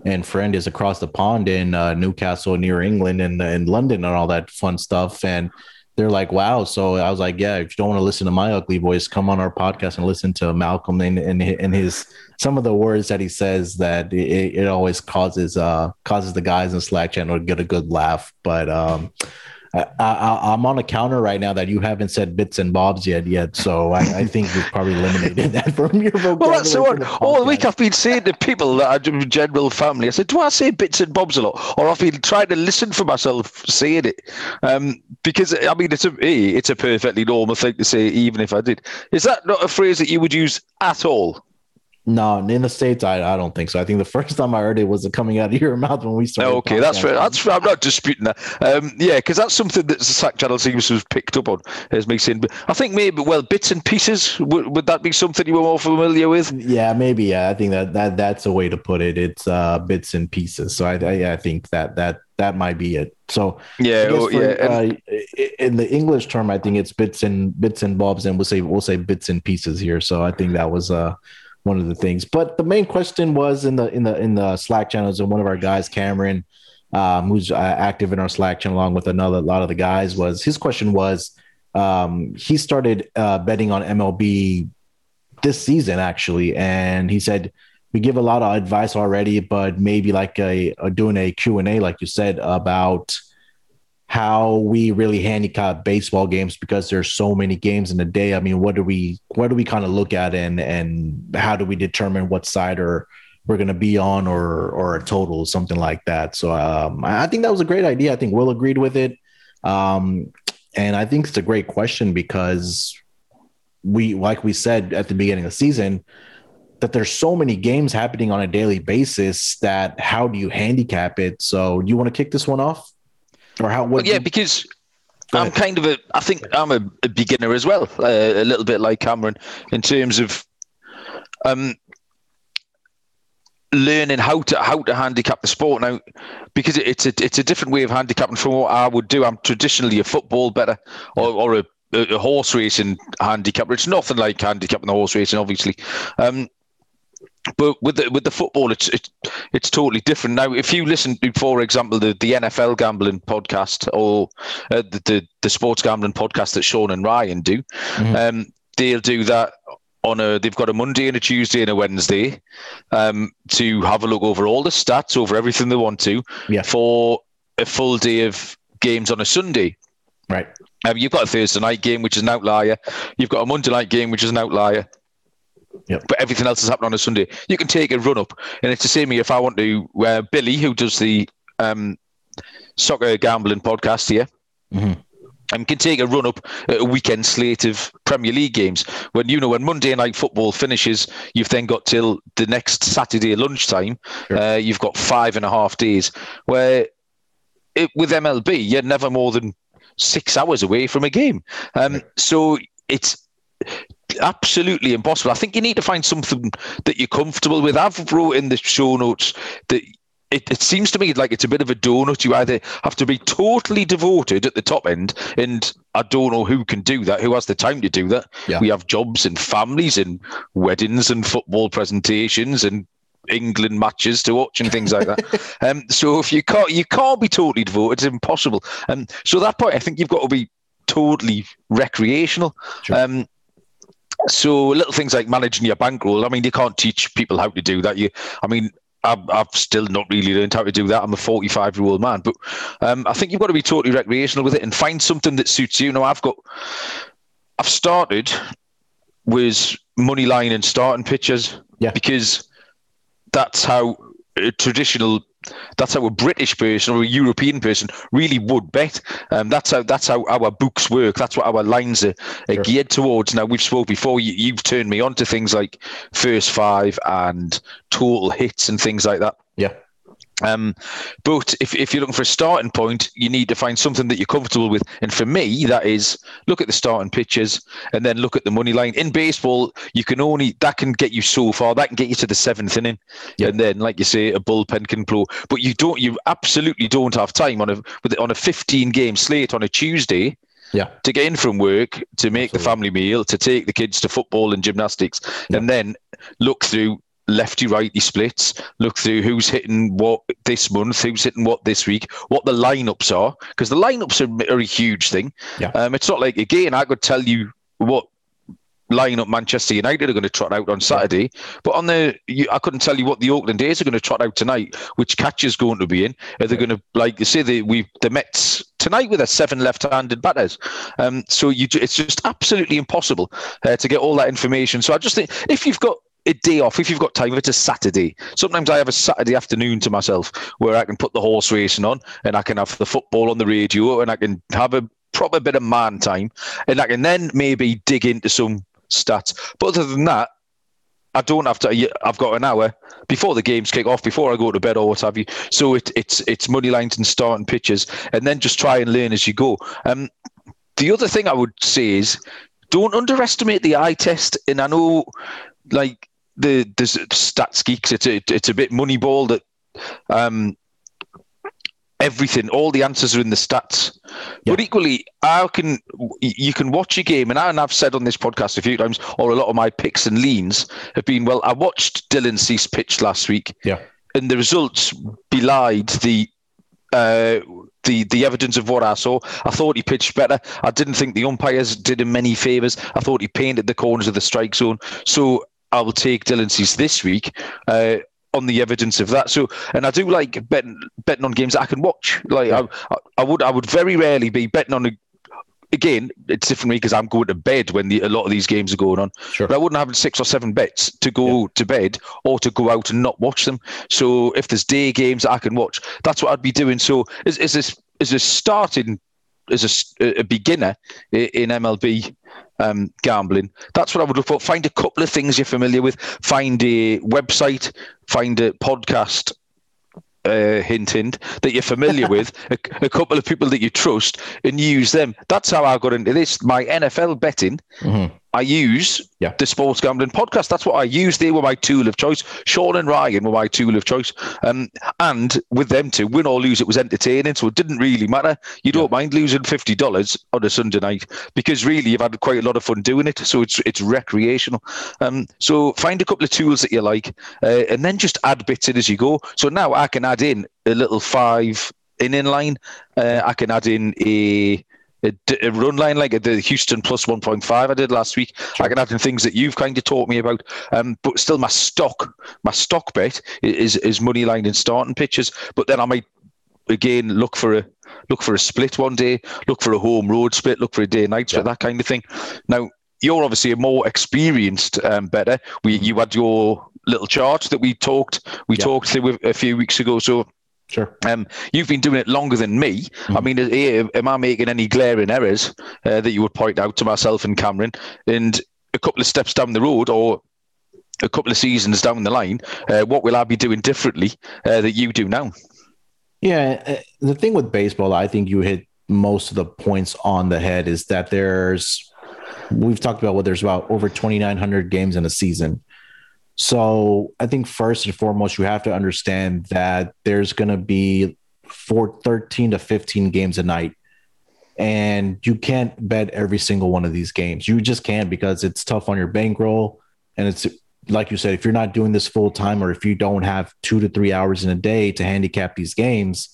and friend is across the pond in uh, Newcastle near England and in London and all that fun stuff and they're like, wow. So I was like, yeah, if you don't want to listen to my ugly voice, come on our podcast and listen to Malcolm and, and, and his, some of the words that he says that it, it always causes, uh, causes the guys in Slack channel to get a good laugh. But, um, I, am on a counter right now that you haven't said bits and bobs yet yet. So I, I think you've probably eliminated that from your vocabulary. Well, that's the one. All week I've been saying to people that I are general family, I said, do I say bits and bobs a lot? Or I've been trying to listen for myself saying it. Um, because, I mean, it's a, it's a perfectly normal thing to say, even if I did. Is that not a phrase that you would use at all? No, in the states, I, I don't think so. I think the first time I heard it was coming out of your mouth when we started. Okay, that's fair. That's. I'm not disputing that. Um, yeah, because that's something that the Slack channel seems to have picked up on, as me saying. But I think maybe well, bits and pieces would, would that be something you were more familiar with? Yeah, maybe. Yeah, I think that that that's a way to put it. It's uh, bits and pieces. So I, I, I think that that that might be it. So yeah, oh, for, yeah. Uh, in the English term, I think it's bits and bits and bobs, and we'll say we'll say bits and pieces here. So I think that was uh one of the things. But the main question was in the in the in the Slack channels, and one of our guys, Cameron, um, who's uh, active in our Slack channel along with another lot of the guys, was his question was um, he started uh, betting on MLB this season actually, and he said we give a lot of advice already, but maybe like a, a doing a Q and A, like you said about how we really handicap baseball games because there's so many games in a day. I mean, what do we what do we kind of look at and and how do we determine what side or we're going to be on or or a total something like that. So um, I think that was a great idea. I think Will agreed with it, um, and I think it's a great question because we like we said at the beginning of the season that there's so many games happening on a daily basis that how do you handicap it? So do you want to kick this one off? Or how? Well, yeah, you... because I'm kind of a. I think I'm a, a beginner as well, uh, a little bit like Cameron in terms of um, learning how to how to handicap the sport now, because it's a it's a different way of handicapping from what I would do. I'm traditionally a football bettor or, or a, a horse racing handicapper. It's nothing like handicapping the horse racing, obviously. Um, but with the with the football, it's it's it's totally different now. If you listen to, for example, the, the NFL gambling podcast or uh, the, the, the sports gambling podcast that Sean and Ryan do, mm-hmm. um, they'll do that on a. They've got a Monday and a Tuesday and a Wednesday um, to have a look over all the stats, over everything they want to, yeah. for a full day of games on a Sunday. Right. Um, you've got a Thursday night game, which is an outlier. You've got a Monday night game, which is an outlier. Yep. But everything else is happening on a Sunday. You can take a run up, and it's the same if I want to. Uh, Billy, who does the um, soccer gambling podcast here, mm-hmm. and can take a run up a weekend slate of Premier League games. When you know when Monday night football finishes, you've then got till the next Saturday lunchtime. Sure. Uh, you've got five and a half days. Where it, with MLB, you're never more than six hours away from a game. Um, so it's absolutely impossible. I think you need to find something that you're comfortable with. I've wrote in the show notes that it, it seems to me like it's a bit of a donut. You either have to be totally devoted at the top end, and I don't know who can do that, who has the time to do that. Yeah. We have jobs and families and weddings and football presentations and England matches to watch and things like that. um, so if you can't, you can't be totally devoted. It's impossible. Um, so at that point, I think you've got to be totally recreational. Sure. Um, so little things like managing your bankroll. I mean, you can't teach people how to do that. You, I mean, I've, I've still not really learned how to do that. I'm a 45 year old man, but um, I think you've got to be totally recreational with it and find something that suits you. Now, I've got, I've started with money line and starting pitches Yeah. because that's how traditional that's how a British person or a European person really would bet. Um, that's how that's how our books work. That's what our lines are, are Sure. geared towards. Now we've spoke before. You, you've turned me on to things like first five and total hits and things like that. Yeah. Um, but if, if you're looking for a starting point, you need to find something that you're comfortable with. And for me, that is look at the starting pitches and then look at the money line. In baseball, you can only that can get you so far. That can get you to the seventh inning, and then, like you say, a bullpen can blow. But you don't. You absolutely don't have time on a on a 15 game slate on a Tuesday Yeah. to get in from work, to make the family meal, to take the kids to football and gymnastics, Yeah. and then look through lefty righty splits, look through who's hitting what this month, who's hitting what this week, what the lineups are, because the lineups are, are a huge thing. Yeah. Um, it's not like again I could tell you what lineup Manchester United are going to trot out on Saturday, but on the you, I couldn't tell you what the Oakland A's are going to trot out tonight. Which catch is going to be in? Are they going to like you say the we the Mets tonight with their seven left-handed batters? Um, so you it's just absolutely impossible uh, to get all that information. So I just think if you've got a day off, if you've got time, if it's a Saturday. Sometimes I have a Saturday afternoon to myself where I can put the horse racing on and I can have the football on the radio and I can have a proper bit of man time and I can then maybe dig into some stats. But other than that, I don't have to. I've got an hour before the games kick off, before I go to bed or what have you. So it, it's it's money lines and starting pitches, and then just try and learn as you go. Um, the other thing I would say is don't underestimate the eye test. And I know, like the the stats geeks, it's a, it's a bit moneyball that um, everything, all the answers are in the stats. But equally, I can you can watch a game, and I, and I've said on this podcast a few times, or a lot of my picks and leans have been, well, I watched Dylan Cease pitch last week, Yeah. and the results belied the uh, the the evidence of what I saw. I thought he pitched better. I didn't think the umpires did him many favors. I thought he painted the corners of the strike zone. So I will take Dylan Cease this week. Uh, on the evidence of that, so and I do like betting betting on games that I can watch. Like I, I, I would, I would very rarely be betting on a. Again, it's different me because I'm going to bed when the, a lot of these games are going on. Sure. But I wouldn't have six or seven bets to go to bed or to go out and not watch them. So if there's day games that I can watch, that's what I'd be doing. So is is this is a starting as a beginner in MLB um, gambling? That's what I would look for. Find a couple of things you're familiar with. Find a website. Find a podcast. Uh, hint, hint that you're familiar with, a, a couple of people that you trust, and use them. That's how I got into this. My NFL betting Mhm. I use Yeah. the Sports Gambling Podcast. That's what I use. They were my tool of choice. Sean and Ryan were my tool of choice. Um, and with them to win or lose, it was entertaining. So it didn't really matter. You don't mind losing fifty dollars on a Sunday night because really you've had quite a lot of fun doing it. So it's it's recreational. Um, so find a couple of tools that you like, uh, and then just add bits in as you go. So now I can add in a little five in in line. Uh, I can add in a a run line like the Houston plus 1.5 I did last week. I can add in things that you've kind of taught me about. Um, but still, my stock, my stock bet is is money line and starting pitches. But then I might again look for a look for a split one day, look for a home road split, look for a day night split, Yeah. that kind of thing. Now you're obviously a more experienced um, bettor. We you had your little chart that we talked we Yeah. talked through a few weeks ago. So Sure. um, you've been doing it longer than me. I Mhm. mean, eh, am I making any glaring errors uh, that you would point out to myself and Cameron? And a couple of steps down the road, or a couple of seasons down the line, uh, what will I be doing differently uh, that you do now? Yeah, uh, the thing with baseball, I think you hit most of the points on the head is that there's we've talked about what there's about over 2,900 games in a season. So I think first and foremost, you have to understand that there's going to be four, 13 to 15 games a night. And you can't bet every single one of these games. You just can't because it's tough on your bankroll. And it's like you said, if you're not doing this full time or if you don't have two to three hours in a day to handicap these games,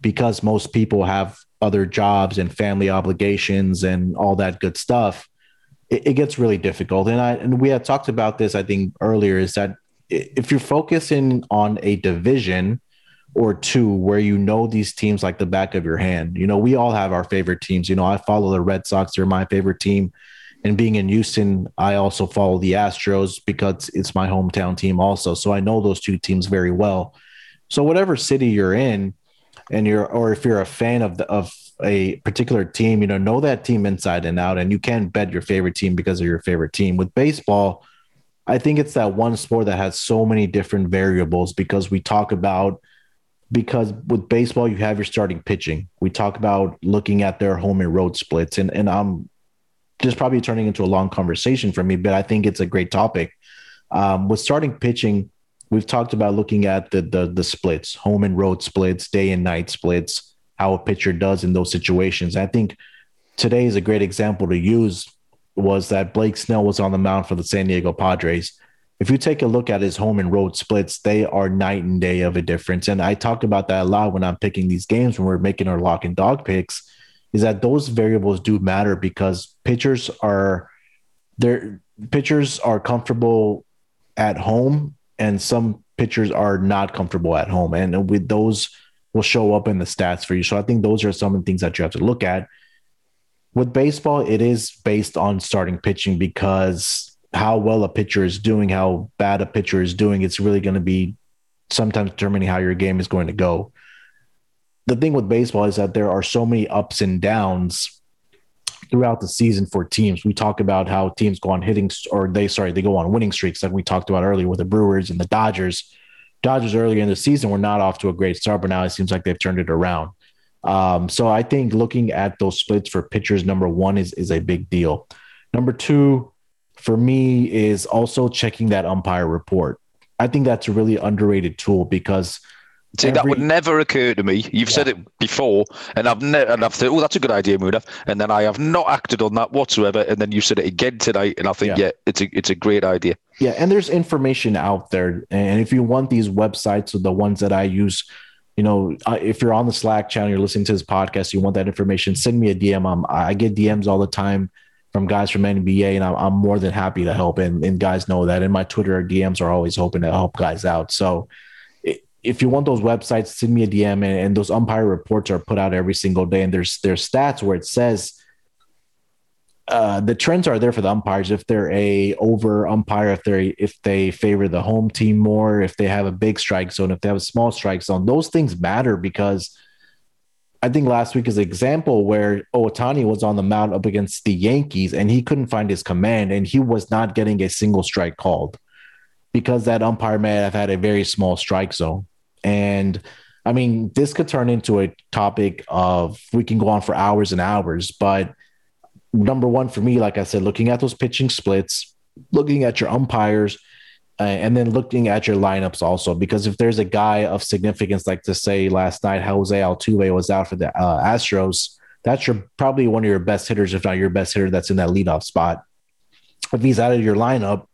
because most people have other jobs and family obligations and all that good stuff, it, it gets really difficult. And I and we had talked about this, I think, earlier, is that if you're focusing on a division or two where you know these teams like the back of your hand, you know, we all have our favorite teams. You know, I follow the Red Sox, they're my favorite team. And being in Houston, I also follow the Astros because it's my hometown team also. So I know those two teams very well. So whatever city you're in, and you're or if you're a fan of the of a particular team, you know, know that team inside and out, and you can't bet your favorite team because of your favorite team. With baseball, I think it's that one sport that has so many different variables because we talk about because with baseball you have your starting pitching. We talk about looking at their home and road splits, and and I'm just probably turning into a long conversation for me, but I think it's a great topic. Um, with starting pitching, we've talked about looking at the the the splits, home and road splits, day and night splits how a pitcher does in those situations. I think today is a great example to use was that Blake Snell was on the mound for the San Diego Padres. If you take a look at his home and road splits, they are night and day of a difference. And I talk about that a lot when I'm picking these games when we're making our lock and dog picks, is that those variables do matter because pitchers are their pitchers are comfortable at home and some pitchers are not comfortable at home. And with those will show up in the stats for you. So I think those are some of the things that you have to look at. With baseball, it is based on starting pitching because how well a pitcher is doing, how bad a pitcher is doing, it's really going to be sometimes determining how your game is going to go. The thing with baseball is that there are so many ups and downs throughout the season for teams. We talk about how teams go on hitting or they sorry, they go on winning streaks like we talked about earlier with the Brewers and the Dodgers Dodgers earlier in the season were not off to a great start, but now it seems like they've turned it around. Um, so I think looking at those splits for pitchers, number one is is a big deal. Number two, for me, is also checking that umpire report. I think that's a really underrated tool because See, Every, that would never occur to me. You've yeah. said it before, and I've never, and I've thought, oh, that's a good idea, Munaf. And then I have not acted on that whatsoever. And then you said it again tonight, and I think, yeah, yeah it's a, it's a great idea. Yeah, and there's information out there, and if you want these websites, or the ones that I use, you know, if you're on the Slack channel, you're listening to this podcast, you want that information, send me a DM. I'm, I get DMs all the time from guys from NBA, and I'm, I'm more than happy to help. And, and guys know that. And my Twitter DMs are always hoping to help guys out. So if you want those websites, send me a DM, and, and, those umpire reports are put out every single day. And there's there's stats where it says uh, the trends are there for the umpires. If they're a over umpire, if they if they favor the home team more, if they have a big strike zone, if they have a small strike zone, those things matter because I think last week is an example where Ohtani was on the mound up against the Yankees and he couldn't find his command and he was not getting a single strike called because that umpire may have had a very small strike zone. And I mean, this could turn into a topic of we can go on for hours and hours. But number one for me, like I said, looking at those pitching splits, looking at your umpires, uh, and then looking at your lineups also. Because if there's a guy of significance, like to say last night, Jose Altuve was out for the uh, Astros, that's your probably one of your best hitters, if not your best hitter, that's in that leadoff spot. If he's out of your lineup,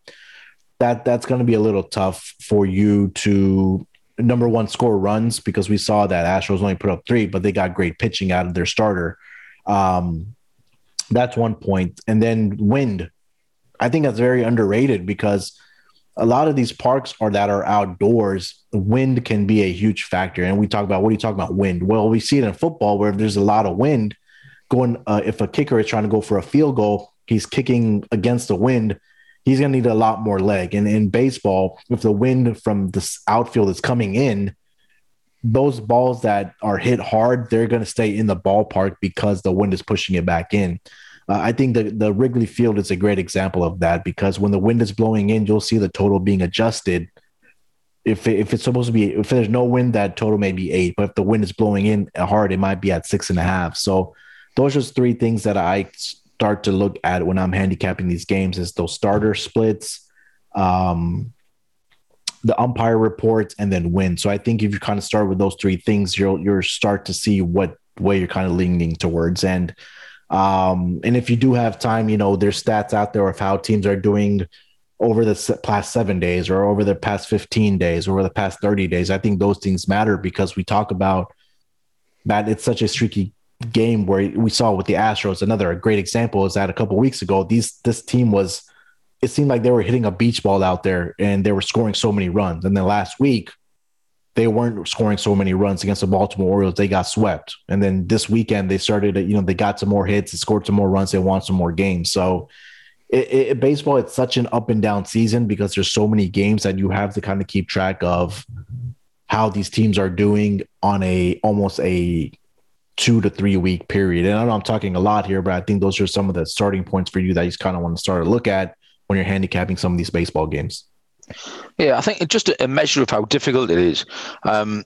that that's going to be a little tough for you to number one score runs because we saw that Astros only put up three, but they got great pitching out of their starter. Um, that's one point. And then wind. I think that's very underrated because a lot of these parks are that are outdoors. Wind can be a huge factor. And we talk about what do you talk about wind? Well, we see it in football where if there's a lot of wind going, uh, if a kicker is trying to go for a field goal, he's kicking against the wind he's going to need a lot more leg. And in baseball, if the wind from this outfield is coming in, those balls that are hit hard, they're going to stay in the ballpark because the wind is pushing it back in. Uh, I think the, the Wrigley Field is a great example of that because when the wind is blowing in, you'll see the total being adjusted. If, if it's supposed to be, if there's no wind, that total may be eight. But if the wind is blowing in hard, it might be at six and a half. So those are just three things that I start to look at when I'm handicapping these games is those starter splits, um, the umpire reports, and then win. So I think if you kind of start with those three things, you'll you'll start to see what way you're kind of leaning towards. And um, and if you do have time, you know, there's stats out there of how teams are doing over the past seven days or over the past 15 days or over the past 30 days. I think those things matter because we talk about that it's such a streaky game where we saw with the Astros. Another great example is that a couple weeks ago, these this team was it seemed like they were hitting a beach ball out there and they were scoring so many runs. And then last week, they weren't scoring so many runs against the Baltimore Orioles. They got swept. And then this weekend, they started, you know, they got some more hits, they scored some more runs, they won some more games. So it, it, baseball, it's such an up and down season because there's so many games that you have to kind of keep track of how these teams are doing on a almost a two to three week period. And I know I'm talking a lot here, but I think those are some of the starting points for you that you kind of want to start to look at when you're handicapping some of these baseball games. Yeah, I think just a measure of how difficult it is. Um,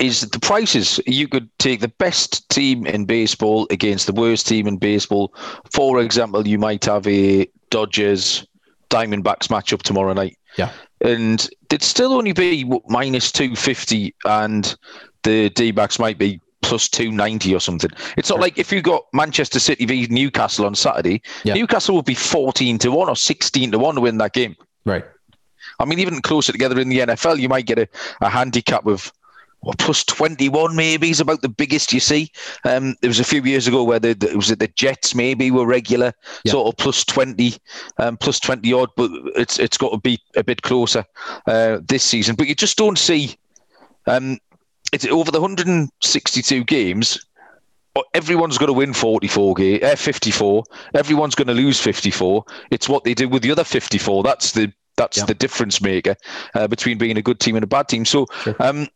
is the prices. You could take the best team in baseball against the worst team in baseball. For example, you might have a Dodgers Diamondbacks matchup tomorrow night. Yeah. And it'd still only be minus 250, and the D backs might be plus 290 or something. It's not like if you got Manchester City v Newcastle on Saturday, yeah. Newcastle would be 14 to 1 or 16 to 1 to win that game. Right. I mean, even closer together in the NFL, you might get a, a handicap of well, plus 21 maybe is about the biggest you see. Um, there was a few years ago where the, the it the Jets maybe were regular, yeah. sort of plus 20, um, plus 20 odd, but it's it's got to be a bit closer uh, this season. But you just don't see um, it's over the 162 games. Everyone's going to win 44 game, uh, 54. Everyone's going to lose 54. It's what they do with the other 54. That's the that's yeah. the difference maker uh, between being a good team and a bad team. So, sure. um,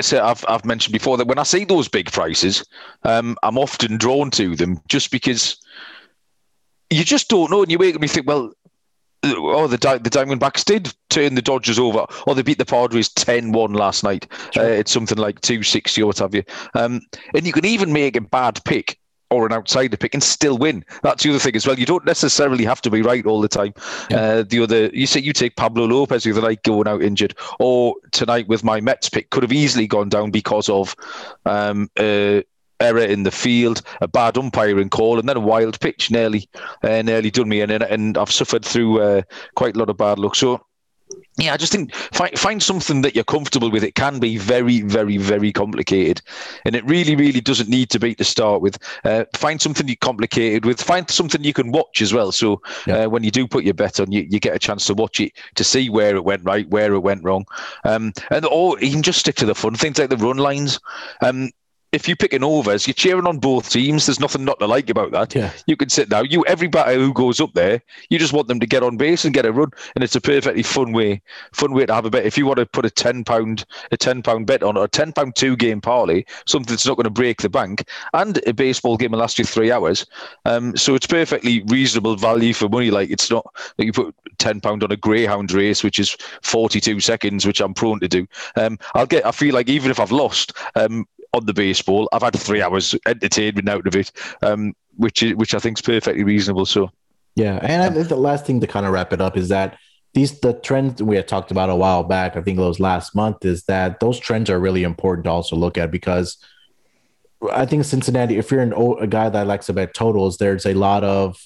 so I've I've mentioned before that when I see those big prices, um, I'm often drawn to them just because you just don't know, and you wake make me think, well, oh, the the Diamondbacks did turn the Dodgers over, or they beat the Padres 10-1 last night. Sure. Uh, it's something like 260 or what have you. Um, and you can even make a bad pick or an outsider pick and still win. That's the other thing as well. You don't necessarily have to be right all the time. Yeah. Uh, the other, you say you take Pablo Lopez the other night going out injured, or tonight with my Mets pick could have easily gone down because of um, uh, error in the field, a bad umpiring call, and then a wild pitch nearly, uh, nearly done me. And and I've suffered through uh, quite a lot of bad luck. So yeah, I just think find find something that you're comfortable with. It can be very, very, very complicated, and it really, really doesn't need to be to start with. Uh, find something you complicated with. Find something you can watch as well. So yeah. uh, when you do put your bet on, you, you get a chance to watch it to see where it went right, where it went wrong, um, and or even just stick to the fun things like the run lines. Um, if you pick an overs, you're cheering on both teams. There's nothing not to like about that. Yeah. You can sit now. You every batter who goes up there, you just want them to get on base and get a run, and it's a perfectly fun way, fun way to have a bet. If you want to put a ten pound, a ten pound bet on, or a ten pound two game parlay, something that's not going to break the bank, and a baseball game will last you three hours. Um, so it's perfectly reasonable value for money. Like it's not that you put ten pound on a greyhound race, which is forty two seconds, which I'm prone to do. Um, I'll get. I feel like even if I've lost, um, on the baseball. I've had three hours entertainment out of it, um, which is, which I think is perfectly reasonable. So, yeah, and I think the last thing to kind of wrap it up is that these the trends we had talked about a while back. I think it was last month. Is that those trends are really important to also look at because I think Cincinnati. If you're an, a guy that likes to bet totals, there's a lot of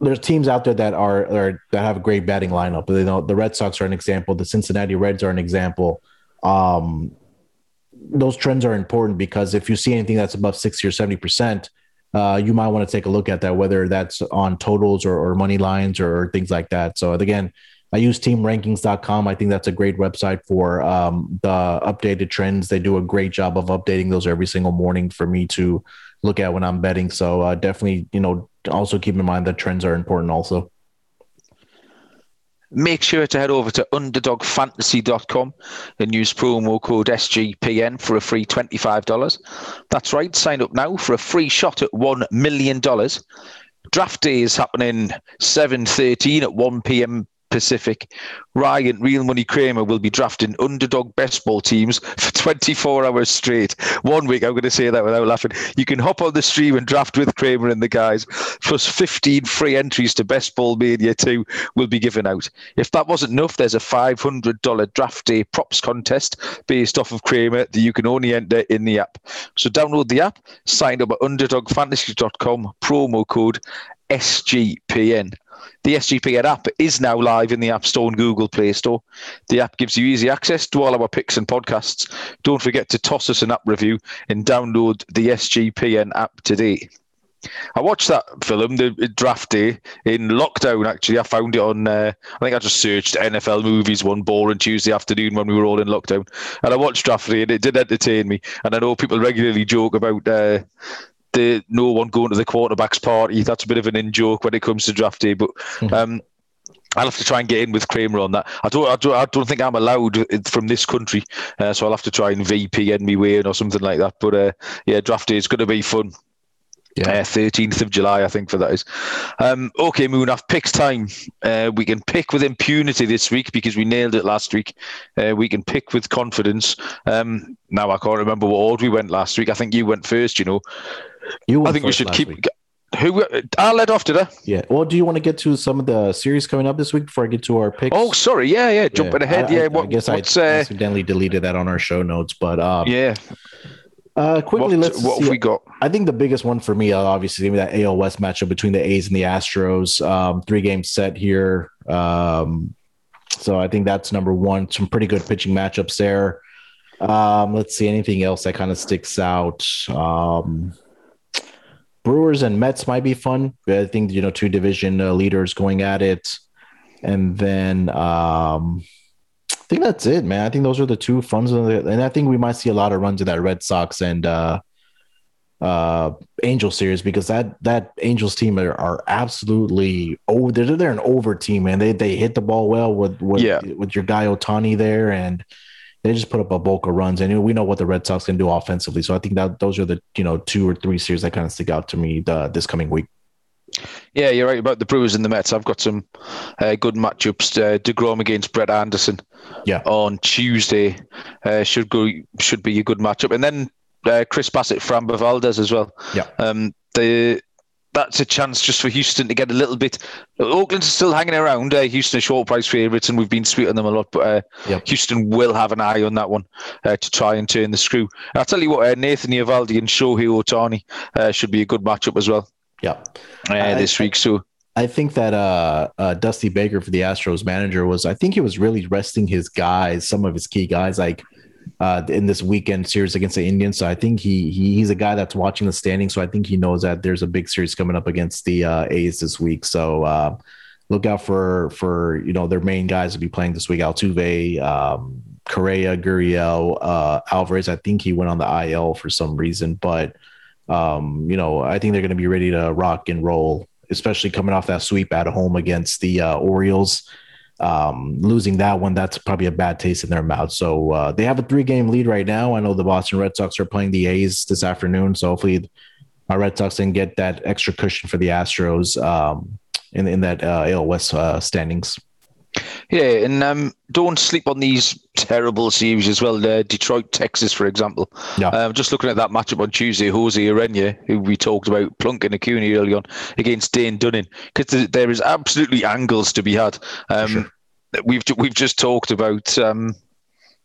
there's teams out there that are, are that have a great batting lineup. You know, the Red Sox are an example. The Cincinnati Reds are an example. Um, those trends are important because if you see anything that's above 60 or 70 percent uh, you might want to take a look at that whether that's on totals or, or money lines or, or, things like that. So again i use teamrankings.com i think that's a great website for um, the updated trends. They do a great job of updating those every single morning for me to look at when i'm betting. So uh, definitely you know also keep in mind that trends are important also Make sure to head over to underdogfantasy.com and use promo code SGPN for a free $25. That's right, sign up now for a free shot at $1 million. Draft day is happening 7.13 at 1 p.m. Pacific. Ryan, Real Money Kramer will be drafting underdog best ball teams for 24 hours straight. One week, I'm going to say that without laughing. You can hop on the stream and draft with Kramer and the guys, plus 15 free entries to Best Ball Mania 2 will be given out. If that wasn't enough, there's a $500 draft day props contest based off of Kramer that you can only enter in the app. So download the app, sign up at underdogfantasy.com, promo code SGPN. The SGPN app is now live in the App Store and Google Play Store. The app gives you easy access to all our picks and podcasts. Don't forget to toss us an app review and download the SGPN app today. I watched that film, the draft day, in lockdown. Actually, I found it on. Uh, I think I just searched NFL movies one boring Tuesday afternoon when we were all in lockdown, and I watched draft day, and it did entertain me. And I know people regularly joke about uh, the no one going to the quarterbacks party. That's a bit of an in joke when it comes to draft day, but. Mm-hmm. Um, I'll have to try and get in with Kramer on that. I don't, I don't, I don't think I'm allowed from this country, uh, so I'll have to try and VPN me way in or something like that. But uh, yeah, draft day is going to be fun. Yeah, thirteenth uh, of July, I think for that is. Um, okay, Moon, I've picked time. Uh, we can pick with impunity this week because we nailed it last week. Uh, we can pick with confidence. Um, now I can't remember what order we went last week. I think you went first. You know, you. I think we should keep. Week. Who I led off today? Yeah. Well, do you want to get to some of the series coming up this week before I get to our picks? Oh, sorry. Yeah, yeah. Jumping yeah. ahead. I, yeah. What, I guess I uh, accidentally deleted that on our show notes, but um, yeah. Uh, quickly, what, let's. What have we got? I think the biggest one for me, uh, obviously, that AL West matchup between the A's and the Astros. Um, three game set here. Um, so I think that's number one. Some pretty good pitching matchups there. Um, let's see anything else that kind of sticks out. Um, Brewers and Mets might be fun. I think you know two division uh, leaders going at it, and then um, think that's it, man. I think those are the two fronts, and I think we might see a lot of runs in that Red Sox and uh, uh, Angel series because that that Angels team are, are absolutely over. They're, they're an over team, man. They they hit the ball well with with, yeah. with your guy Ohtani there, and they just put up a bulk of runs. And we know what the Red Sox can do offensively. So I think that those are the you know two or three series that kind of stick out to me the, this coming week. Yeah, you're right about the Brewers and the Mets. I've got some uh, good matchups. Uh, Degrom against Brett Anderson. Yeah. On Tuesday, uh, should go should be a good matchup, and then uh, Chris Bassitt, Framber Valdez as well. Yeah. Um, the that's a chance just for Houston to get a little bit. Oakland's still hanging around. Uh, Houston are short price favourites, and we've been sweet on them a lot. But uh, yep. Houston will have an eye on that one uh, to try and turn the screw. And I'll tell you what, uh, Nathan Eovaldi and Shohei Ohtani uh, should be a good matchup as well. Yeah, this week. So I think that uh, uh, Dusty Baker for the Astros manager was, I think he was really resting his guys, some of his key guys, like uh, in this weekend series against the Indians. So I think he, he he's a guy that's watching the standings. So I think he knows that there's a big series coming up against the uh, A's this week. So uh, look out for for you know their main guys to be playing this week: Altuve, um, Correa, Gurriel, uh, Alvarez. I think he went on the IL for some reason, but um, you know, I think they're going to be ready to rock and roll, especially coming off that sweep at home against the uh, Orioles. Um, losing that one, that's probably a bad taste in their mouth. So uh, they have a three game lead right now. I know the Boston Red Sox are playing the A's this afternoon. So hopefully, my Red Sox can get that extra cushion for the Astros um, in, in that uh, AL West uh, standings. Yeah, and um, don't sleep on these terrible series as well. Uh, Detroit, Texas, for example. Yeah. Um, just looking at that matchup on Tuesday, Jose Urena, who we talked about plunking Acuna early on, against Dane Dunning, because there is absolutely angles to be had. Um, sure. We've we've just talked about um,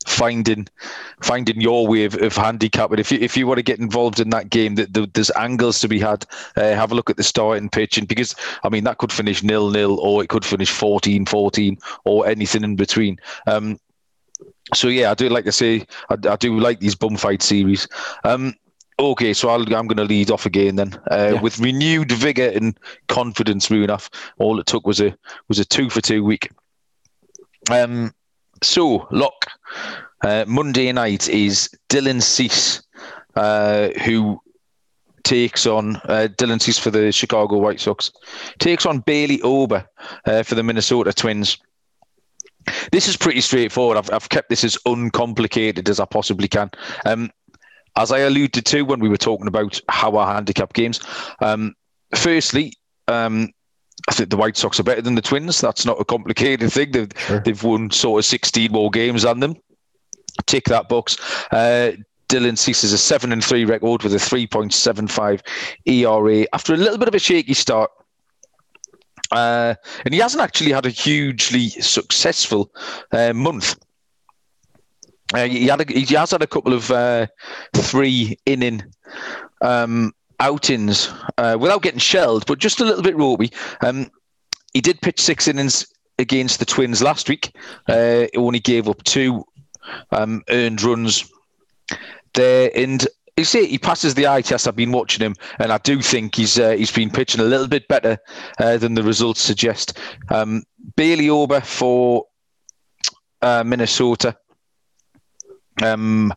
finding finding your way of, of handicapping. If you if you want to get involved in that game, that the, there's angles to be had. Uh, have a look at the starting pitching because I mean that could finish nil nil or it could finish 14-14 or anything in between. Um, so yeah, I do like to say I, I do like these bum fight series. Um, Okay, so i am going to lead off again then uh, yeah. with renewed vigor and confidence. Moving all it took was a was a two for two week. Um, so, look, uh, Monday night is Dylan Cease, uh, who takes on uh, Dylan Cease for the Chicago White Sox, takes on Bailey Ober uh, for the Minnesota Twins. This is pretty straightforward. I've, I've kept this as uncomplicated as I possibly can. Um, as I alluded to when we were talking about how our handicap games, um, firstly, um, I think the White Sox are better than the Twins. That's not a complicated thing. They've, sure. they've won sort of 16 more games than them. Tick that box. Uh, Dylan Cease is a 7 and 3 record with a 3.75 ERA after a little bit of a shaky start. Uh, and he hasn't actually had a hugely successful uh, month. Uh, he, had a, he has had a couple of uh, three inning um, outings uh, without getting shelled, but just a little bit ropey. Um, he did pitch six innings against the Twins last week. Uh, he only gave up two um, earned runs there, and you see, he passes the eye test. I've been watching him, and I do think he's uh, he's been pitching a little bit better uh, than the results suggest. Um, Bailey Ober for uh, Minnesota. Um,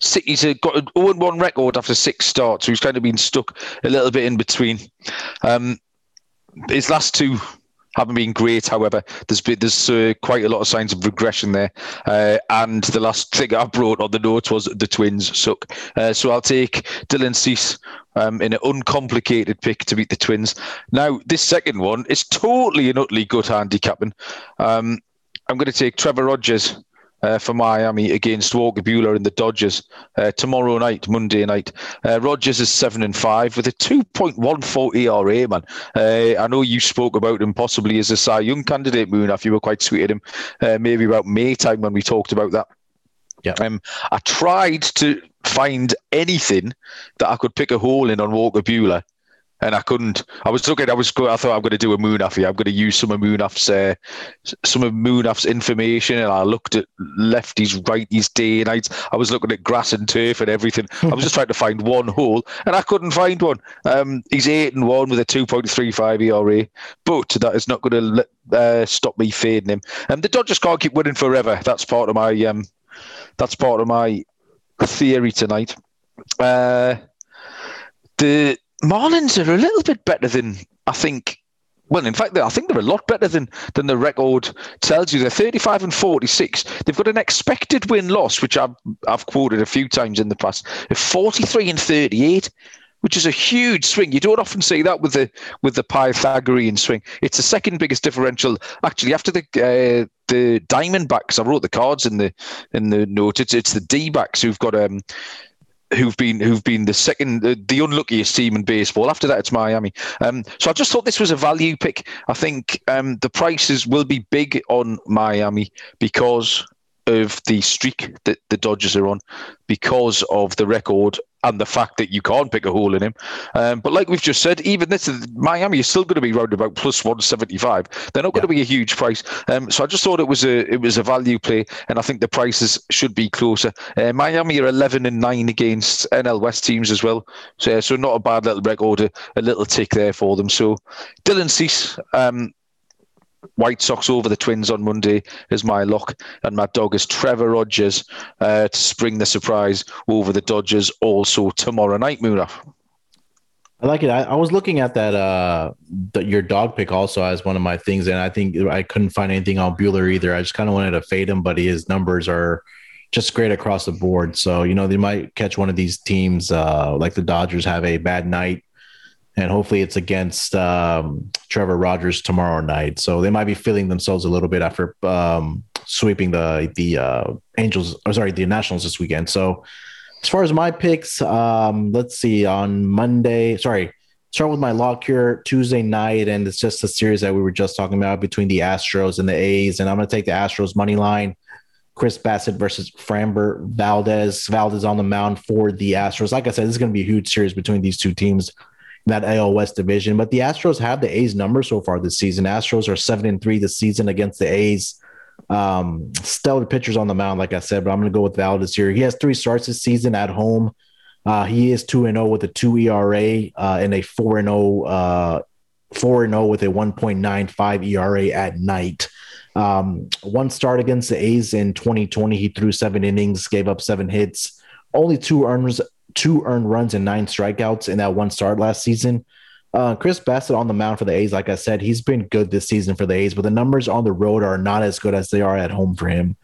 he's got an 0 1 record after six starts, so he's kind of been stuck a little bit in between. Um, his last two haven't been great. However, there's been, there's uh, quite a lot of signs of regression there. Uh, and the last thing I brought on the notes was the Twins suck. Uh, so I'll take Dylan Cease um, in an uncomplicated pick to beat the Twins. Now, this second one is totally and utterly good handicapping. Um, I'm going to take Trevor Rogers uh, for Miami against Walker Buehler and the Dodgers uh, tomorrow night, Monday night. Uh, Rogers is seven and five with a two point one four ERA. Man, uh, I know you spoke about him possibly as a Cy Young candidate, Moon. If you were quite sweet at him, uh, maybe about May time when we talked about that. Yeah. Um, I tried to find anything that I could pick a hole in on Walker Buehler and I couldn't. I was looking. I was. I thought I'm going to do a Munaf here. I'm going to use some of Munaf's uh, some of Munaf's information, and I looked at lefties, righties, day nights. I was looking at grass and turf and everything. I was just trying to find one hole, and I couldn't find one. Um, he's eight and one with a 2.35 ERA, but that is not going to uh, stop me fading him. And the Dodgers can't keep winning forever. That's part of my um, that's part of my theory tonight. Uh, the Marlins are a little bit better than I think. Well, in fact, I think they're a lot better than than the record tells you. They're 35 and 46. They've got an expected win loss, which I've I've quoted a few times in the past, of 43 and 38 which is a huge swing. You don't often see that with the with the Pythagorean swing. It's the second biggest differential, actually, after the uh, the Diamondbacks. I wrote the cards in the in the note. It's it's the D backs who've got um who've been who've been the second the, the, unluckiest team in baseball. After that, it's Miami. Um, so I just thought this was a value pick. I think um, the prices will be big on Miami because of the streak that the Dodgers are on, because of the record and the fact that you can't pick a hole in him. Um, but like we've just said, even this Miami is still going to be round about plus one seventy five. They're not going to be a huge price. Um, so I just thought it was a it was a value play, and I think the prices should be closer. Uh, Miami are eleven and nine against NL West teams as well, so so not a bad little record, a, a little tick there for them. So Dylan Cease. Um, White Sox over the Twins on Monday is my lock, and my dog is Trevor Rogers uh, to spring the surprise over the Dodgers also tomorrow night. I like it. I, I, was looking at that uh the, your dog pick also as one of my things, and I think I couldn't find anything on Buehler either. I just kind of wanted to fade him, but his numbers are just great across the board. So you know they might catch one of these teams uh like the Dodgers have a bad night and hopefully it's against um, Trevor Rogers tomorrow night. So they might be feeling themselves a little bit after um, sweeping the the uh, Angels, or sorry, the Nationals this weekend. So as far as my picks, um, let's see on Monday. Sorry, start with my lock here Tuesday night, and it's just a series that we were just talking about between the Astros and the A's, and I'm going to take the Astros money line. Chris Bassitt versus Framber Valdez. Valdez on the mound for the Astros. Like I said, this is going to be a huge series between these two teams that AL West division. But the Astros have the A's number so far this season. Astros are seven and three this season against the A's. Um, stellar pitchers on the mound, like I said, but I'm going to go with Valdez here. He has three starts this season at home. Uh, he is two and zero oh with a two ERA uh, and a four and zero uh, four and zero with a 1.95 ERA at night. Um, one start against the A's in 2020, he threw seven innings, gave up seven hits, only two earners two earned runs and nine strikeouts in that one start last season. Uh, Chris Bassitt on the mound for the A's, like I said, he's been good this season for the A's, but the numbers on the road are not as good as they are at home for him.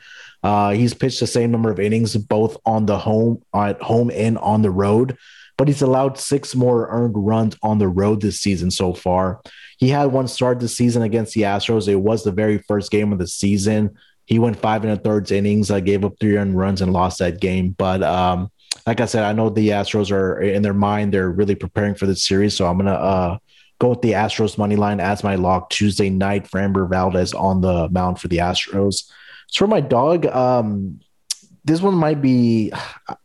Uh, he's pitched the same number of innings both on the home at home and on the road, but he's allowed six more earned runs on the road this season so far. He had one start this season against the Astros. It was the very first game of the season. He went five and a third innings, uh, gave up three earned runs and lost that game. But um, like I said, I know the Astros are in their mind, they're really preparing for this series. So I'm gonna uh, go with the Astros money line as my lock Tuesday night Framber Valdez on the mound for the Astros. So for my dog, um, this one might be.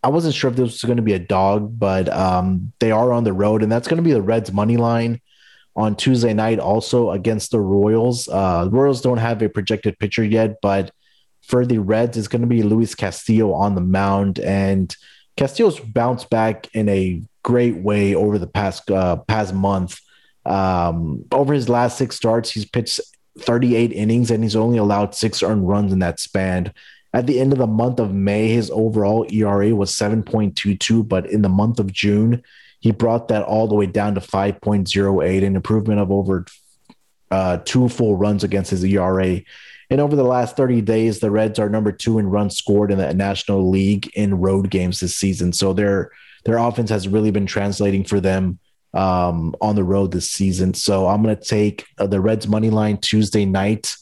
I wasn't sure if this was going to be a dog, but um, they are on the road, and that's going to be the Reds money line on Tuesday night, also against the Royals. Uh, Royals don't have a projected pitcher yet, but for the Reds, it's going to be Luis Castillo on the mound, and Castillo's bounced back in a great way over the past uh, past month. Um, over his last six starts, he's pitched 38 innings and he's only allowed six earned runs in that span. At the end of the month of May, his overall ERA was 7.22, but in the month of June, he brought that all the way down to 5.08, an improvement of over uh, two full runs against his ERA. And over the last 30 days, the Reds are number two in runs scored in the National League in road games this season. So their their offense has really been translating for them um, on the road this season. So I'm going to take uh, the Reds money line Tuesday night.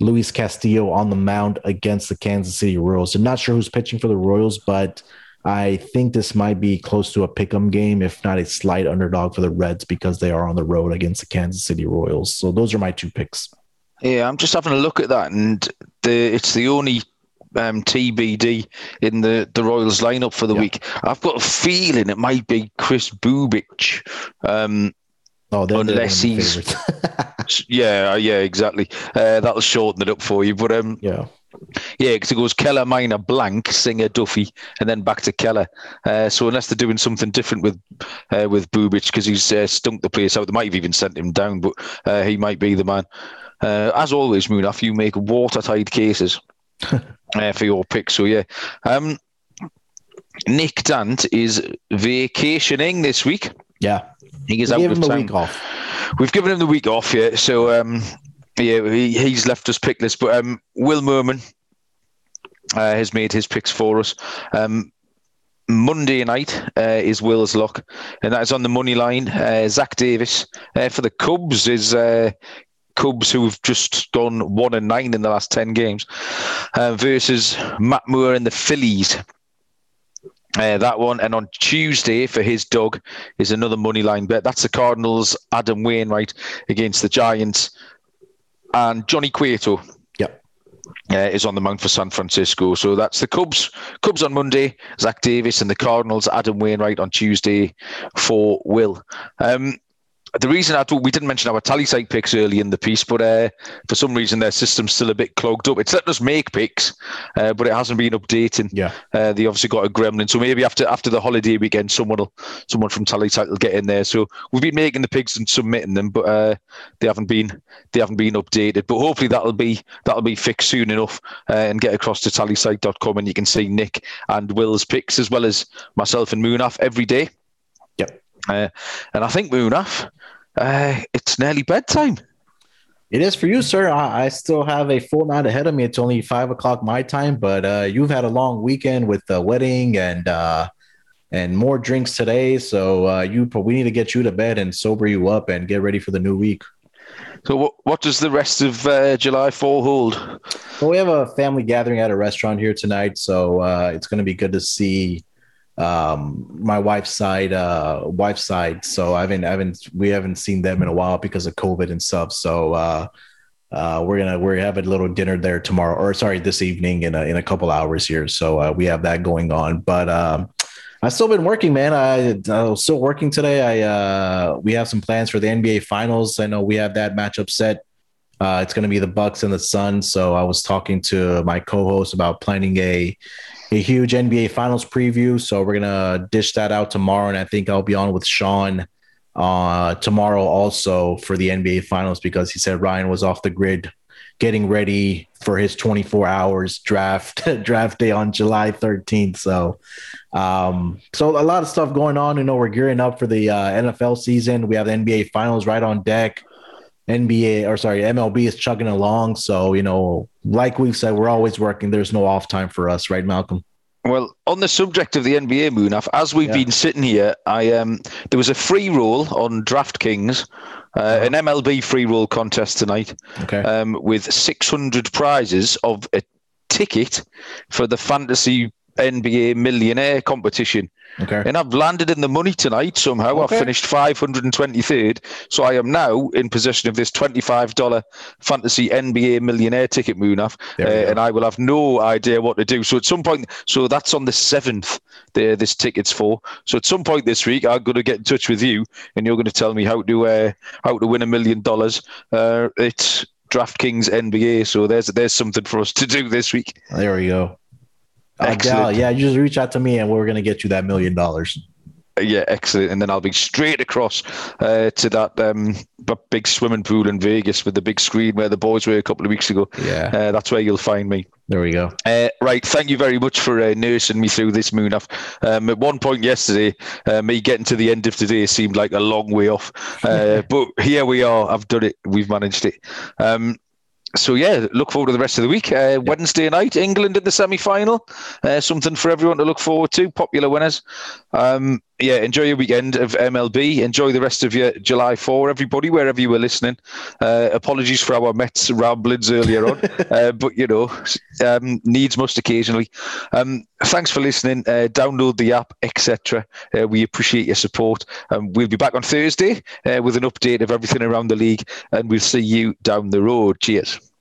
Luis Castillo on the mound against the Kansas City Royals. I'm not sure who's pitching for the Royals, but I think this might be close to a pick 'em game, if not a slight underdog for the Reds because they are on the road against the Kansas City Royals. So those are my two picks. Yeah, I'm just having a look at that, and the it's the only um, TBD in the, the Royals lineup for the yeah. week. I've got a feeling it might be Chris Bubic. Um, oh, unless he's yeah, yeah, exactly. Uh, that'll shorten it up for you. But um, yeah. Yeah, because it goes Keller, Minor, Blank, Singer, Duffy, and then back to Keller. Uh, so unless they're doing something different with uh, with Bubic because he's uh, stunk the place out, they might have even sent him down, but uh, he might be the man. Uh, as always, Munaf, you make watertight cases uh, for your pick. So yeah, um, Nick Dant is vacationing this week. Yeah, he is we out of town. off. We've given him the week off. Yeah, so um, yeah, he, he's left us pickless. But um, Will Merman uh, has made his picks for us. Um, Monday night uh, is Will's lock, and that is on the money line. Uh, Zach Davies uh, for the Cubs is uh, Cubs, who've just gone one and nine in the last ten games, uh, versus Matt Moore and the Phillies. Uh, that one, and on Tuesday for his dog is another money line bet. That's the Cardinals' Adam Wainwright against the Giants, and Johnny Cueto. Yep. Uh, is on the mount for San Francisco. So that's the Cubs. Cubs on Monday, Zach Davies, and the Cardinals, Adam Wainwright on Tuesday for Will. Um, the reason I thought we didn't mention our Tallysight picks early in the piece, but uh, for some reason their system's still a bit clogged up. It's letting us make picks, uh, but it hasn't been updating. Yeah, uh, they obviously got a gremlin, so maybe after after the holiday weekend, someone will someone from Tallysight will get in there. So we've been making the picks and submitting them, but uh, they haven't been they haven't been updated. But hopefully that'll be that'll be fixed soon enough uh, and get across to Tallysight.com and you can see Nick and Will's picks as well as myself and Munaf every day. Yep. Uh, and I think Munaf, uh, it's nearly bedtime. It is for you, sir. I, I, still have a full night ahead of me. It's only five o'clock my time, but uh, you've had a long weekend with the wedding and uh, and more drinks today. So uh, you, we need to get you to bed and sober you up and get ready for the new week. So what what does the rest of uh, July fall hold? Well, we have a family gathering at a restaurant here tonight, so uh, it's going to be good to see um my wife's side uh wife's side so i haven't I haven't we haven't seen them in a while because of covid and stuff so uh uh we're gonna we're having a little dinner there tomorrow or sorry this evening in a in a couple hours here so uh, we have that going on but um I've still been working, man. I, I was still working today. I uh, we have some plans for the NBA Finals. I know we have that matchup set. Uh, it's going to be the Bucks and the Suns. So I was talking to my co-host about planning a a huge NBA Finals preview. So we're gonna dish that out tomorrow, and I think I'll be on with Sean uh, tomorrow also for the NBA Finals because he said Ryan was off the grid getting ready for his 24 hours draft draft day on July 13th. So, um, so a lot of stuff going on. You know, we're gearing up for the uh, NFL season. We have the NBA Finals right on deck. NBA or sorry, MLB is chugging along. So, you know, like we've said, we're always working. There's no off time for us, right, Malcolm? Well, on the subject of the NBA, Munaf, as we've yeah. been sitting here, I um, there was a free roll on DraftKings, uh, uh-huh. an MLB free roll contest tonight, okay. um, with 600 prizes of a ticket for the fantasy NBA millionaire competition. Okay. And I've landed in the money tonight somehow. Okay. I've finished 523rd. So I am now in possession of this $25 fantasy NBA millionaire ticket, Munaf. Uh, and I will have no idea what to do. So at some point, so that's on the 7th, there this ticket's for. So at some point this week, I'm going to get in touch with you and you're going to tell me how to, uh, how to win a million dollars. Uh, it's DraftKings NBA. So there's, there's something for us to do this week. There we go. Uh, yeah, you just reach out to me and we're going to get you that million dollars. Yeah, excellent. And then I'll be straight across uh, to that um, big swimming pool in Vegas with the big screen where the boys were a couple of weeks ago. Yeah. Uh, that's where you'll find me. There we go. Uh, right. Thank you very much for uh, nursing me through this, Munaf. Um, at one point yesterday, uh, me getting to the end of today seemed like a long way off. Uh, but here we are. I've done it. We've managed it. Um, so yeah, look forward to the rest of the week. Uh, Wednesday night, England in the semi-final. Uh, something for everyone to look forward to. Popular winners. Um, yeah, enjoy your weekend of MLB. Enjoy the rest of your July 4, everybody, wherever you were listening. Uh, apologies for our Mets ramblings earlier on, uh, but you know, um, needs must occasionally. Um, thanks for listening. Uh, download the app, etc. Uh, we appreciate your support. Um, we'll be back on Thursday uh, with an update of everything around the league, and we'll see you down the road. Cheers.